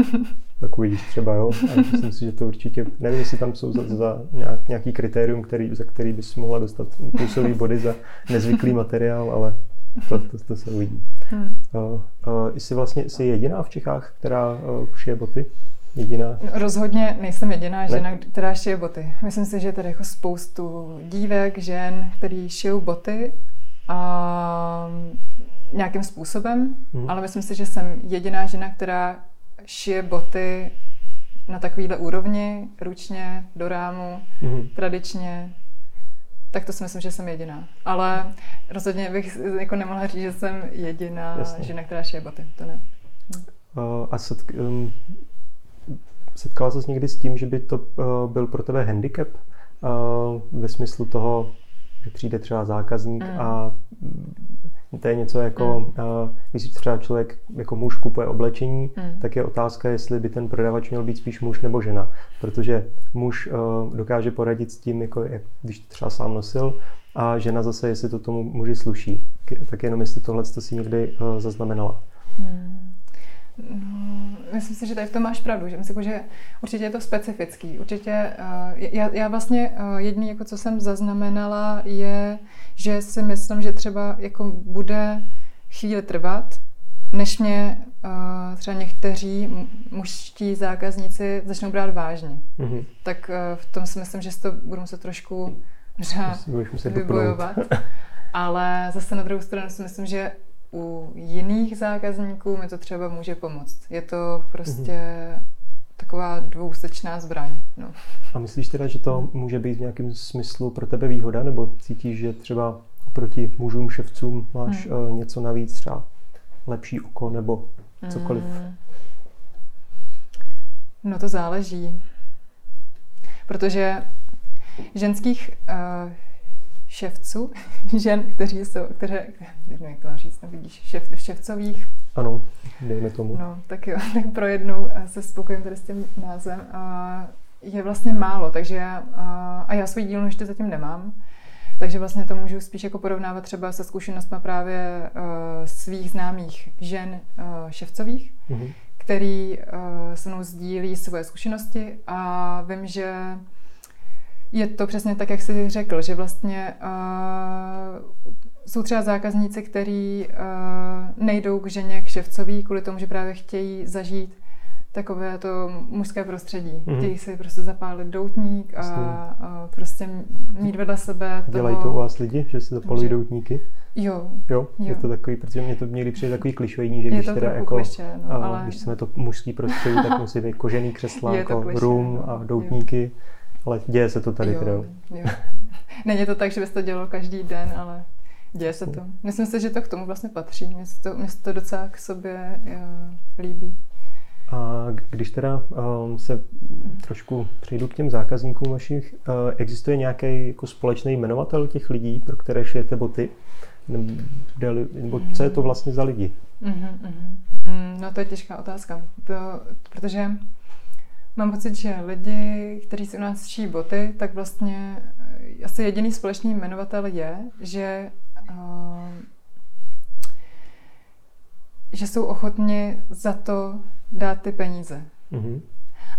tak uvidíš třeba, jo. A myslím si, že to určitě, nevím, jestli tam jsou za, za nějak, nějaký kritérium, který, za který bys mohla dostat plusový body za nezvyklý materiál, ale to, to, to se uvidí. Hmm. Uh, uh, jsi vlastně jsi jediná v Čechách, která uh, šije boty? Jediná? Rozhodně nejsem jediná ne? žena, která šije boty. Myslím si, že je tady jako spoustu dívek, žen, který šijou boty a nějakým způsobem, hmm. ale myslím si, že jsem jediná žena, která šije boty na takovýhle úrovni, ručně, do rámu, hmm. tradičně, tak to si myslím, že jsem jediná. Ale rozhodně bych jako nemohla říct, že jsem jediná Jasně. žena, která šije boty. To ne. Uh, a setk, setkala se někdy s tím, že by to uh, byl pro tebe handicap uh, ve smyslu toho, že přijde třeba zákazník mm. a to je něco jako, mm. uh, když třeba člověk jako muž kupuje oblečení, mm. tak je otázka, jestli by ten prodavač měl být spíš muž nebo žena. Protože muž uh, dokáže poradit s tím, jako jak, když třeba sám nosil, a žena zase, jestli to tomu muži sluší. Tak jenom jestli tohle si někdy uh, zaznamenala. Mm. No, myslím si, že tady v tom máš pravdu, že myslím, že určitě je to specifický. Určitě, uh, já, já vlastně uh, jediný, jako co jsem zaznamenala, je, že si myslím, že třeba jako bude chvíli trvat, než mě uh, třeba někteří mužští zákazníci začnou brát vážně. Mm-hmm. Tak v tom si myslím, že si to budu muset trošku vybojovat. Ale zase na druhou stranu si myslím, že u jiných zákazníků mi to třeba může pomoct. Je to prostě mm-hmm. taková dvousečná zbraň. No. A myslíš teda, že to může být v nějakém smyslu pro tebe výhoda, nebo cítíš, že třeba proti mužům, ševcům máš mm. uh, něco navíc, třeba lepší oko nebo cokoliv? Mm. No to záleží. Protože ženských uh, ševců, žen, kteří jsou, které, nevím, jak to mám říct, nevidíš, šev, ševcových. Ano, dejme tomu. No, tak jo, tak pro jednou se spokojím tady s tím názvem. A je vlastně málo, takže já, a, a já svůj dílnu ještě zatím nemám, takže vlastně to můžu spíš jako porovnávat třeba se zkušenostmi právě uh, svých známých žen uh, ševcových, mm-hmm. který uh, se mnou sdílí svoje zkušenosti a vím, že je to přesně tak, jak jsi řekl, že vlastně uh, jsou třeba zákazníci, kteří uh, nejdou k ženě k ševcový kvůli tomu, že právě chtějí zažít takové to mužské prostředí. Mm-hmm. Chtějí si prostě zapálit doutník a, a prostě mít vedle sebe toho... Dělají to u vás lidi, že si zapalují že... doutníky? Jo. jo. Jo, je to takový, protože mě to měli přijít takový klišovní, že když teda jako, kliše, no, a, ale... když jsme to mužský prostředí, tak musí být kožený křesla, jako room no, a doutníky, jo. Ale děje se to tady jo. Jo. Není to tak, že bys to dělal každý den, ale děje se to. Myslím si, že to k tomu vlastně patří. Mně se to, mně se to docela k sobě uh, líbí. A když teda um, se trošku přejdu k těm zákazníkům vašich, uh, existuje nějaký jako společný jmenovatel těch lidí, pro které šijete boty? Nebo, nebo co je to vlastně za lidi? Mm-hmm. No to je těžká otázka, to, protože mám pocit, že lidi, kteří si u nás šijí boty, tak vlastně eh, asi jediný společný jmenovatel je, že uh, že jsou ochotni za to dát ty peníze. Mm-hmm.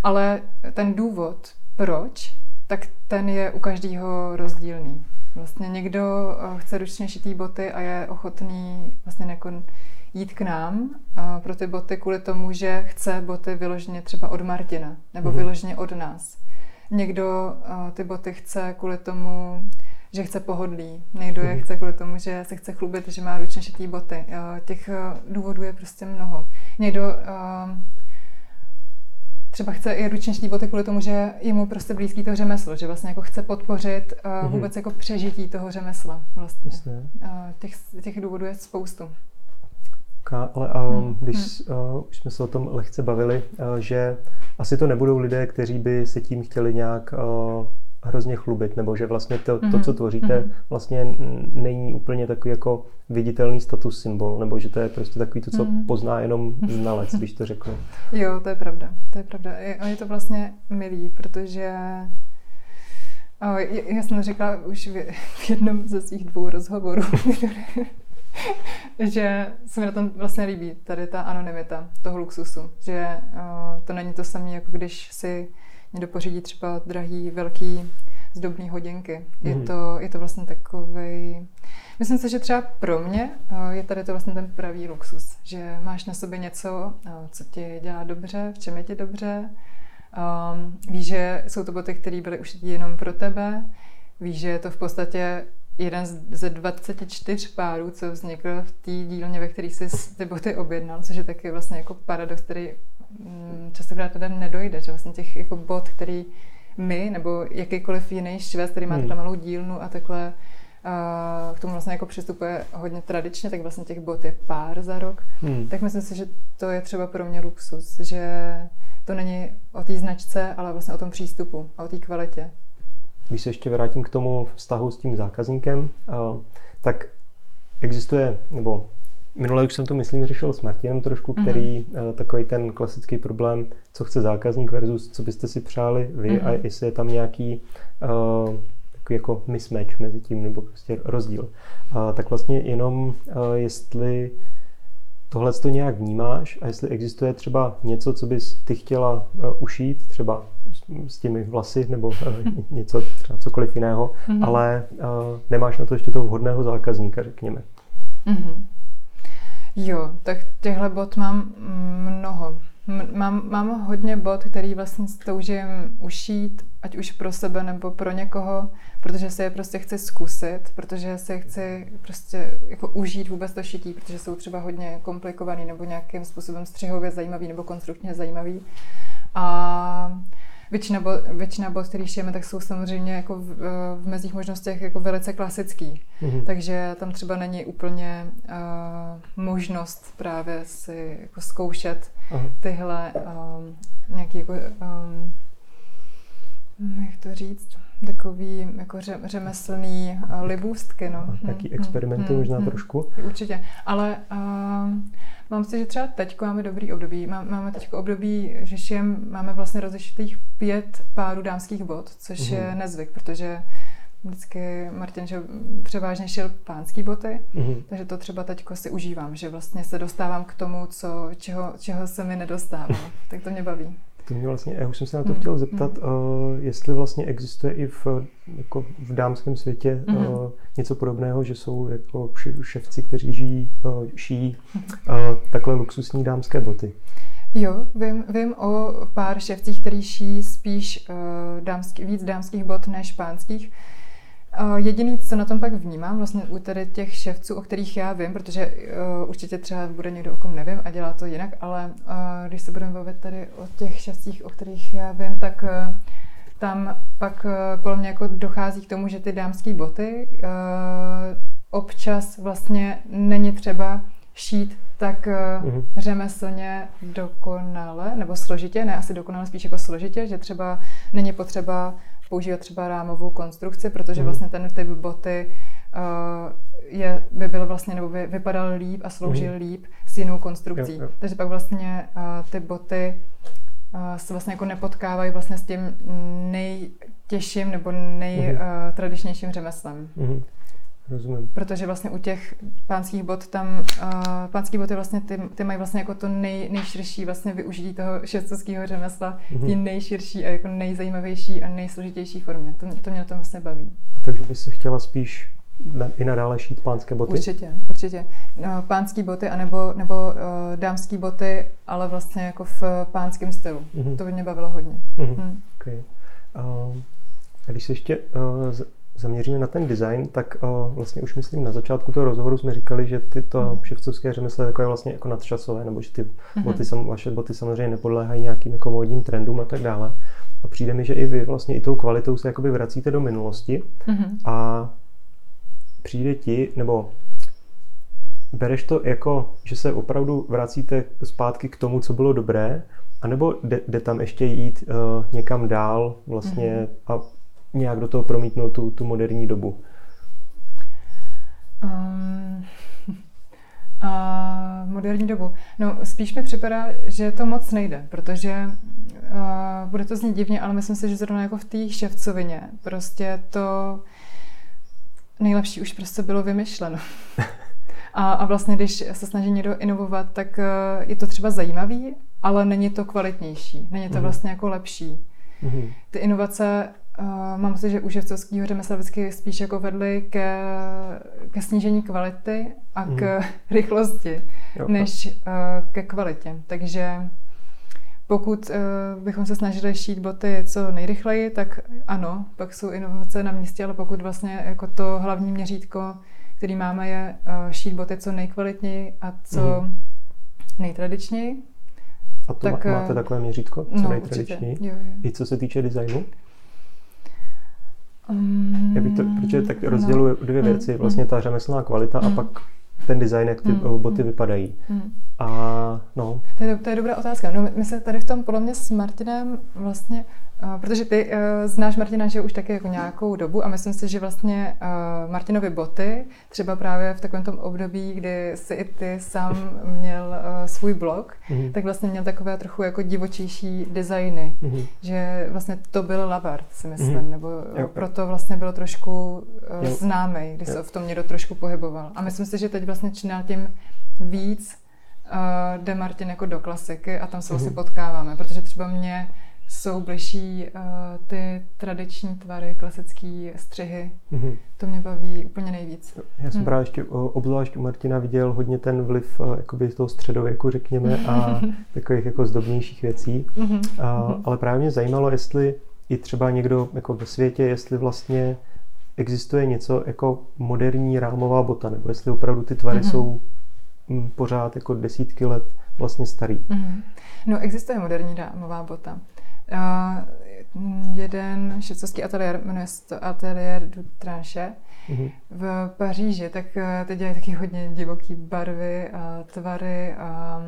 Ale ten důvod, proč, tak ten je u každého rozdílný. Vlastně někdo eh, chce ručně šitý boty a je ochotný vlastně nekon jít k nám a pro ty boty kvůli tomu, že chce boty vyloženě třeba od Martina nebo mm-hmm. vyloženě od nás. Někdo uh, ty boty chce kvůli tomu, že chce pohodlí. Někdo je mhm. chce kvůli tomu, že se chce chlubit, že má ručně šitý boty. Uh, těch uh, důvodů je prostě mnoho. Někdo uh, třeba chce i ručně boty kvůli tomu, že je mu prostě blízký to řemeslo, že vlastně jako chce podpořit uh, mm-hmm. vůbec jako přežití toho řemesla. Vlastně. Uh, těch, těch důvodů je spoustu. Ale um, hmm. když uh, už jsme se o tom lehce bavili, uh, že asi to nebudou lidé, kteří by se tím chtěli nějak uh, hrozně chlubit, nebo že vlastně to, to co tvoříte, vlastně není úplně takový jako viditelný status symbol, nebo že to je prostě takový to, co pozná jenom znalec, když to řeknu. Jo, to je pravda, to je pravda. A je to vlastně milý, protože já jsem řekla už v jednom ze svých dvou rozhovorů, že se mi na tom vlastně líbí, tady ta anonymita toho luxusu, že to není to samé, jako když si někdo pořídí třeba drahý, velký zdobný hodinky. Je, mm. to, je to vlastně takový. Myslím si, že třeba pro mě eh, je tady to vlastně ten pravý luxus, že máš na sobě něco, eh, co ti dělá dobře, v čem je ti dobře. Um, víš, že jsou to boty, které byly už jenom pro tebe. Víš, že je to v podstatě jeden ze 24 párů, co vznikl v té dílně, ve které jsi ty boty objednal, což je taky vlastně jako paradox, který mm, častokrát teda nedojde, že vlastně těch jako bot, který my nebo jakýkoliv jiný švec, který má hmm. takhle malou dílnu a takhle uh, k tomu vlastně jako přistupuje hodně tradičně, tak vlastně těch bot je pár za rok, hmm. tak myslím si, že to je třeba pro mě luxus, že to není o té značce, ale vlastně o tom přístupu a o té kvalitě. Když se ještě vrátím k tomu vztahu s tím zákazníkem, uh, tak existuje, nebo Minule už jsem to, myslím, řešil s Martinem trošku, mhm. který mm-hmm. takový ten klasický problém, co chce zákazník versus co byste si přáli vy mm-hmm. a jestli je tam nějaký uh, takový jako mismatch mezi tím, nebo prostě rozdíl. Uh, tak vlastně jenom uh, jestli tohle to nějak vnímáš a jestli existuje třeba něco, co bys ty chtěla uh, ušít, třeba s, těmi vlasy nebo uh, něco, třeba cokoliv jiného, mm-hmm. ale uh, nemáš na to ještě toho vhodného zákazníka, řekněme. Mm-hmm. Jo, tak těchto bot mám mnoho. Mám, mám hodně bot, který vlastně toužím ušít, ať už pro sebe nebo pro někoho, protože si je prostě chci zkusit, protože si chci prostě jako užít vůbec to šití, protože jsou třeba hodně komplikovaný nebo nějakým způsobem střihově zajímavý nebo konstruktně zajímavý. A Většina, bo, většina bod, který šijeme, tak jsou samozřejmě jako v, v mezích možnostech jako velice klasický. Mm-hmm. Takže tam třeba není úplně uh, možnost právě si jako zkoušet Aha. tyhle um, nějaký jako, um, jak to říct, takový jako ře, řemeslný uh, libůstky. No. Taky experimenty hmm, možná hmm, trošku. Určitě, ale uh, Mám si, že třeba teď máme dobrý období. Máme teď období, že šijem, máme vlastně rozešitých pět párů dámských bot, což mm. je mhm. nezvyk, protože vždycky Martin že převážně šil pánský boty, mm. takže to třeba teď si užívám, že vlastně se dostávám k tomu, co, čeho, čeho se mi nedostává. tak to mě baví. To mě vlastně, já už jsem se na to hmm. chtěl zeptat, hmm. uh, jestli vlastně existuje i v, jako v dámském světě hmm. uh, něco podobného, že jsou jako ševci, kteří žijí, uh, šijí uh, takhle luxusní dámské boty. Jo, vím, vím o pár ševcích, který šijí spíš uh, dámský, víc dámských bot než pánských. Uh, jediný, co na tom pak vnímám, vlastně u tady těch ševců, o kterých já vím, protože uh, určitě třeba bude někdo, o kom nevím a dělá to jinak, ale uh, když se budeme bavit tady o těch ševcích, o kterých já vím, tak uh, tam pak uh, podle mě jako dochází k tomu, že ty dámské boty uh, občas vlastně není třeba šít tak mm-hmm. řemeslně dokonale, nebo složitě, ne asi dokonale, spíš jako složitě, že třeba není potřeba používat třeba rámovou konstrukci, protože mm-hmm. vlastně ten typ boty uh, je, by byl vlastně, nebo by vypadal líp a sloužil mm-hmm. líp s jinou konstrukcí. Jo, jo. Takže pak vlastně uh, ty boty uh, se vlastně jako nepotkávají vlastně s tím nejtěžším nebo nejtradičnějším mm-hmm. uh, řemeslem. Mm-hmm. Rozumím. Protože vlastně u těch pánských bot tam, uh, pánský boty vlastně ty, ty mají vlastně jako to nej, nejširší vlastně využití toho šestovského řemesla, mm-hmm. ty nejširší a jako nejzajímavější a nejsložitější formě. To, to mě na tom vlastně baví. Takže bys se chtěla spíš na, i nadále šít pánské boty? Určitě, určitě. No, pánský boty anebo, nebo uh, dámský boty, ale vlastně jako v pánském stylu. Mm-hmm. To by mě bavilo hodně. Mm-hmm. Mm. Okay. Uh, a když se ještě uh, zaměříme na ten design, tak uh, vlastně už myslím na začátku toho rozhovoru jsme říkali, že tyto mm. ševcovské řemeslo je takové vlastně jako nadčasové, nebo že ty mm-hmm. boty, sam, vaše boty samozřejmě nepodléhají nějakým jako módním trendům a tak dále. A přijde mi, že i vy vlastně i tou kvalitou se jakoby vracíte do minulosti mm-hmm. a přijde ti, nebo bereš to jako, že se opravdu vracíte zpátky k tomu, co bylo dobré, anebo jde, jde tam ještě jít uh, někam dál vlastně mm-hmm. a nějak do toho promítnout tu, tu moderní dobu? Um, a moderní dobu. No, spíš mi připadá, že to moc nejde, protože uh, bude to znít divně, ale myslím si, že zrovna jako v té ševcovině prostě to nejlepší už prostě bylo vymyšleno. A, a vlastně, když se snaží někdo inovovat, tak uh, je to třeba zajímavý, ale není to kvalitnější, není to mm. vlastně jako lepší. Mm. Ty inovace mám si, že u ševcovského řemesla vždycky spíš jako vedly ke, ke snížení kvality a mm. k rychlosti, jo, než uh, ke kvalitě. Takže pokud uh, bychom se snažili šít boty co nejrychleji, tak ano, pak jsou inovace na místě, ale pokud vlastně jako to hlavní měřítko, který máme, je uh, šít boty co nejkvalitněji a co mm. nejtradičněji. A to tak, máte takové měřítko, co no, nejtradičněji? Jo, jo. I co se týče designu? Um, Já bych to, protože tak no. rozděluji no. dvě věci. Mm, vlastně mm. ta řemeslná kvalita mm. a pak ten design, jak ty mm. boty mm. vypadají. Mm. A no. To je, to je dobrá otázka. No, my se tady v tom podle mě s Martinem vlastně Protože ty uh, znáš Martina, že už taky jako nějakou dobu a myslím si, že vlastně uh, Martinovi boty, třeba právě v takovém tom období, kdy si i ty sám měl uh, svůj blog, mm-hmm. tak vlastně měl takové trochu jako divočejší designy, mm-hmm. že vlastně to byl Labart, si myslím, mm-hmm. nebo jo. proto vlastně byl trošku uh, známý, když jo. se v tom někdo trošku pohyboval. A myslím si, že teď vlastně činál tím víc uh, jde Martin jako do klasiky a tam se mm-hmm. potkáváme, protože třeba mě jsou bližší uh, ty tradiční tvary, klasické střihy. Mm-hmm. To mě baví úplně nejvíc. Já jsem hmm. právě ještě obzvlášť u Martina viděl hodně ten vliv uh, jakoby z toho středověku, řekněme, a takových jako zdobnějších věcí. Mm-hmm. Uh, ale právě mě zajímalo, jestli i třeba někdo jako ve světě, jestli vlastně existuje něco jako moderní rámová bota, nebo jestli opravdu ty tvary mm-hmm. jsou mm, pořád jako desítky let vlastně starý. Mm-hmm. No, existuje moderní rámová bota. Uh, jeden švýcarský ateliér, jmenuje se to Atelier du Tranche, mm-hmm. v Paříži, tak uh, teď dělají taky hodně divoký barvy a tvary a,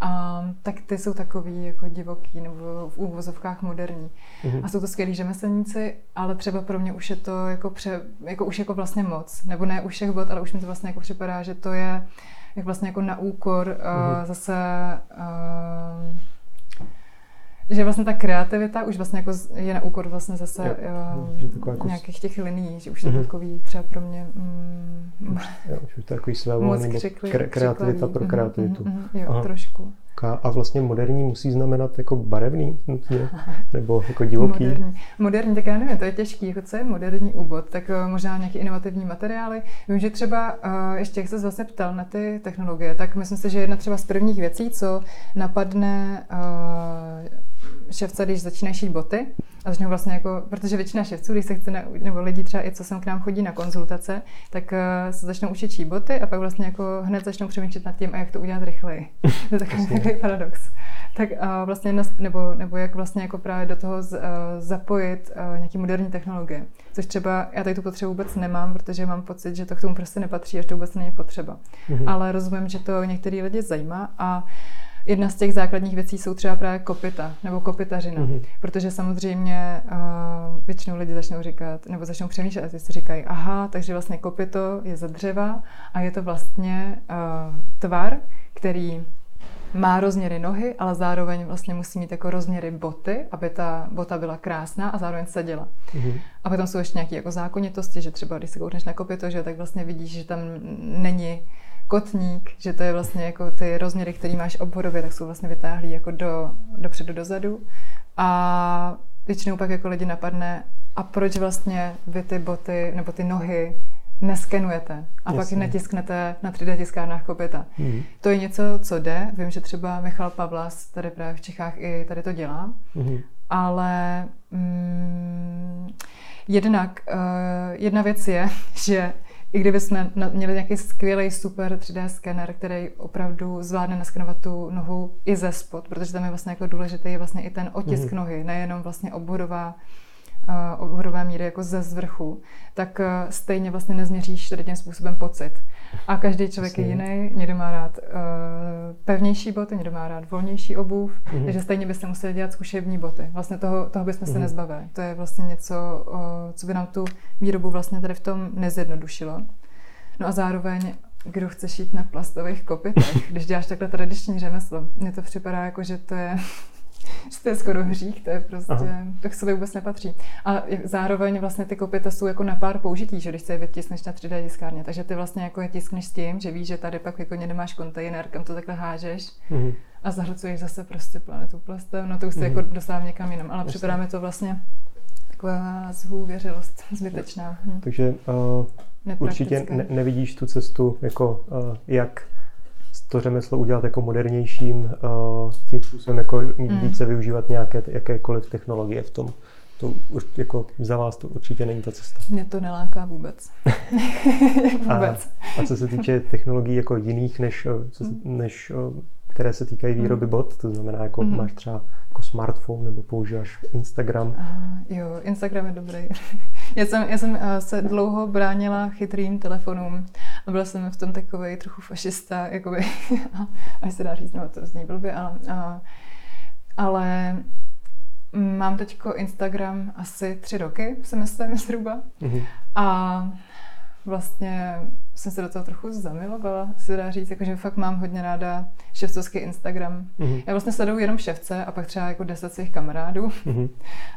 a tak ty jsou takový jako divoký nebo v úvozovkách moderní. Mm-hmm. A jsou to skvělí řemeslníci, ale třeba pro mě už je to jako, pře, jako už jako vlastně moc. Nebo ne u všech bod, ale už mi to vlastně jako připadá, že to je jak vlastně jako na úkor uh, mm-hmm. zase uh, že vlastně ta kreativita už vlastně jako je na úkor vlastně zase jo, uh, jako nějakých těch linií, že už to mm-hmm. takový třeba pro mě mm, jo, už je to takový svévolný, kre, kreativita pro kreativitu. Mm-hmm, jo, Aha. trošku. A vlastně moderní musí znamenat jako barevný nutně? Nebo jako divoký? Moderní. moderní, tak já nevím, to je těžký. Jako co je moderní úvod? Tak uh, možná nějaké inovativní materiály. Vím, že třeba, uh, ještě jak se zase ptal na ty technologie, tak myslím si, že jedna třeba z prvních věcí, co napadne uh, ševce, když začínají šít boty a začnou vlastně jako, protože většina ševců, když se chce, nebo lidi třeba i co sem k nám chodí na konzultace, tak uh, se začnou učit šít boty a pak vlastně jako hned začnou přemýšlet nad tím, a jak to udělat rychleji. to je takový, takový paradox. Tak uh, vlastně, nebo, nebo jak vlastně jako právě do toho z, uh, zapojit uh, nějaký moderní technologie. Což třeba já tady tu potřebu vůbec nemám, protože mám pocit, že to k tomu prostě nepatří, že to vůbec není potřeba. Mm-hmm. Ale rozumím, že to některý lidi zajímá a uh, jedna z těch základních věcí jsou třeba právě kopita nebo kopitařina. Mm-hmm. Protože samozřejmě uh, většinou lidi začnou říkat, nebo začnou přemýšlet a ty si říkají, aha, takže vlastně kopito je ze dřeva a je to vlastně uh, tvar, který má rozměry nohy, ale zároveň vlastně musí mít jako rozměry boty, aby ta bota byla krásná a zároveň seděla. Mm-hmm. A potom jsou ještě nějaké jako zákonitosti, že třeba když se koukneš na kopito, že tak vlastně vidíš, že tam není kotník, že to je vlastně jako ty rozměry, které máš obvodově, tak jsou vlastně vytáhlý jako do, dopředu, dozadu. A většinou pak jako lidi napadne, a proč vlastně vy ty boty nebo ty nohy neskenujete a Jasně. pak netisknete na 3D tiskárnách kopita. Mm. To je něco, co jde. Vím, že třeba Michal Pavlas tady právě v Čechách i tady to dělá, mm. ale mm, jednak uh, jedna věc je, že i kdyby jsme měli nějaký skvělý super 3D skener, který opravdu zvládne naskenovat tu nohu i ze spod, protože tam je vlastně jako důležitý je vlastně i ten otisk mm. nohy, nejenom vlastně obvodová uh, obvodové míry jako ze zvrchu, tak uh, stejně vlastně nezměříš tady tím způsobem pocit. A každý člověk Jasně. je jiný, někdo má rád uh, pevnější boty, někdo má rád volnější obuv, mm-hmm. takže stejně byste museli dělat zkušební boty. Vlastně toho, toho bychom mm-hmm. se mhm. nezbavili. To je vlastně něco, uh, co by nám tu výrobu vlastně tady v tom nezjednodušilo. No a zároveň kdo chce šít na plastových kopitech, když děláš takhle tradiční řemeslo. Mně to připadá jako, že to je to je skoro hřích, to je prostě, Aha. to k sobě vůbec nepatří. A zároveň vlastně ty kopita jsou jako na pár použití, že když se je vytiskneš na 3D tiskárně, takže ty vlastně jako je tiskneš s tím, že víš, že tady pak jako nemáš kontejner, kam to takhle hážeš mm-hmm. a zahlcuješ zase prostě planetu plastem, no to už se mm-hmm. jako dostávám někam jinam, ale připadá mi to vlastně taková zhůvěřilost zbytečná. Hm. Takže uh, určitě ne- nevidíš tu cestu, jako uh, jak to řemeslo udělat jako modernějším, uh, tím způsobem jako mm. více využívat nějaké jakékoliv technologie v tom. To už jako za vás to určitě není ta cesta. Mě to neláká vůbec. vůbec. A, a co se týče technologií jako jiných, než, eh, co, mm. než eh, které se týkají výroby mm. bot, to znamená, jako mm. máš třeba jako smartphone nebo používáš Instagram? Uh, jo, Instagram je dobrý. já jsem, já jsem uh, se dlouho bránila chytrým telefonům a byla jsem v tom takový trochu fašista, jakoby, až se dá říct, no to zní blbě, ale, ale mám teď Instagram asi tři roky, si myslím zhruba. Mm-hmm. A vlastně jsem se do toho trochu zamilovala, se dá říct, jakože fakt mám hodně ráda ševcovský Instagram. Mm-hmm. Já vlastně sleduju jenom ševce a pak třeba jako deset svých kamarádů. Mm-hmm.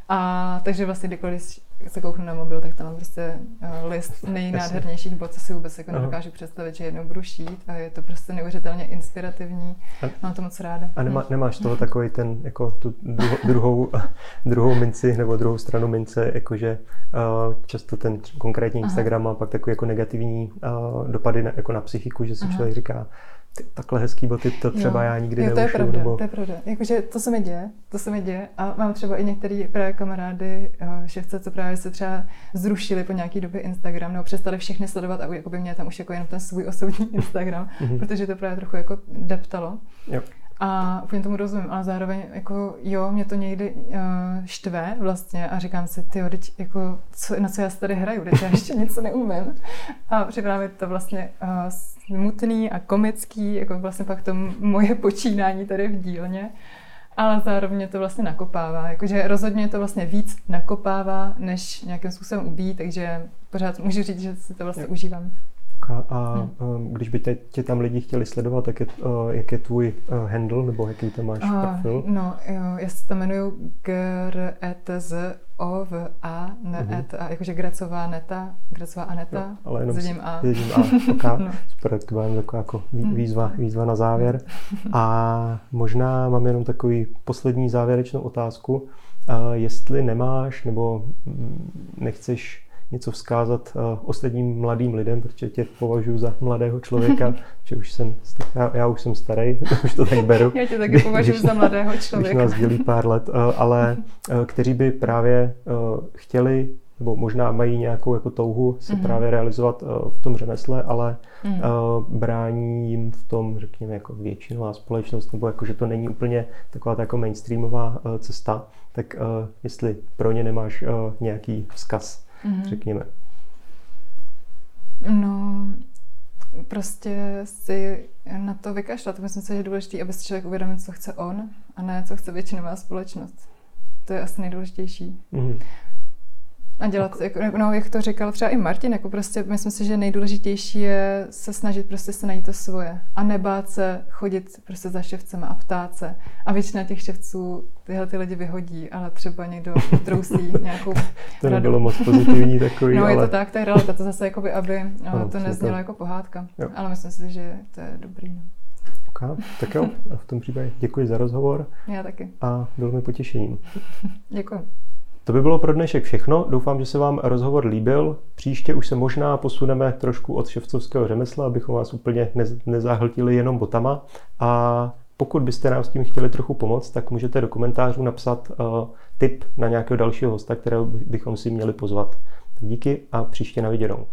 A takže vlastně kdykoliv se kouknu na mobil, tak tam mám prostě uh, list nejnádhernějších bod, co si vůbec jako nedokážu představit, že jednou budu šít a je to prostě neuvěřitelně inspirativní. A, mám to moc ráda. A nemá, nemáš toho takový ten, jako tu druhou, druhou, druhou minci nebo druhou stranu mince, jakože uh, často ten konkrétní Instagram Aha. má pak takový jako negativní uh, dopady na, jako na psychiku, že si Aha. člověk říká, ty, takhle hezký boty, to třeba jo. já nikdy jo, to je pravda, nebo... to je pravda. Jakože to se mi děje, to se mi děje a mám třeba i některé právě kamarády, eh, ševce, co právě se třeba zrušili po nějaký době Instagram nebo přestali všechny sledovat a jako by měli tam už jako jenom ten svůj osobní Instagram, mhm. protože to právě trochu jako deptalo. Jo. A úplně tomu rozumím, ale zároveň jako jo, mě to někdy uh, štve vlastně a říkám si, ty teď jako, co, na co já se tady hraju, teď já ještě něco neumím. A připadá to vlastně uh, smutný a komický, jako vlastně pak to moje počínání tady v dílně. Ale zároveň to vlastně nakopává. Jakože rozhodně to vlastně víc nakopává, než nějakým způsobem ubíjí, takže pořád můžu říct, že si to vlastně jo. užívám. A hmm. když by tě, tě tam lidi chtěli sledovat, tak je, jak je tvůj handle, nebo jaký tam máš uh, profil? No, jo, já se tam jmenuji GRETZ O v A, ne uh-huh. et, a jakože Grecová neta, Grecová Aneta, jo, ale jenom s jedním A. jedním A, okay. no. Super, to taková jako hmm. výzva, výzva na závěr. A možná mám jenom takový poslední závěrečnou otázku. Jestli nemáš nebo mm, nechceš něco vzkázat uh, ostatním mladým lidem, protože tě považuji za mladého člověka, že už jsem, já, já už jsem starý, už to tak beru. Já tě taky považuji za mladého člověka. Už nás dělí pár let, uh, ale uh, kteří by právě chtěli nebo možná mají nějakou jako touhu se mm-hmm. právě realizovat uh, v tom řemesle, ale mm. uh, brání jim v tom, řekněme, jako většinová společnost, nebo jako, že to není úplně taková ta jako mainstreamová uh, cesta, tak uh, jestli pro ně nemáš uh, nějaký vzkaz mm-hmm. řekněme? No, prostě si na to vykašlat. Myslím si, že je důležité, aby si člověk uvědomil, co chce on a ne, co chce většinová společnost. To je asi nejdůležitější. Mm-hmm. A dělat, jako, no, jak to říkal třeba i Martin, jako prostě myslím si, že nejdůležitější je se snažit prostě se najít to svoje a nebát se chodit prostě za ševcem a ptát se. A většina těch ševců tyhle ty lidi vyhodí, ale třeba někdo trousí nějakou To nebylo radu. moc pozitivní takový, No ale... je to tak, to je realita, to zase jakoby, aby ano, to neznělo to... jako pohádka. Jo. Ale myslím si, že to je dobrý. No. Okay. Tak jo, v tom případě děkuji za rozhovor. Já taky. A bylo mi potěšením. děkuji. To by bylo pro dnešek všechno. Doufám, že se vám rozhovor líbil. Příště už se možná posuneme trošku od ševcovského řemesla, abychom vás úplně nezahltili jenom botama. A pokud byste nám s tím chtěli trochu pomoct, tak můžete do komentářů napsat uh, tip na nějakého dalšího hosta, kterého bychom si měli pozvat. díky a příště na viděnou.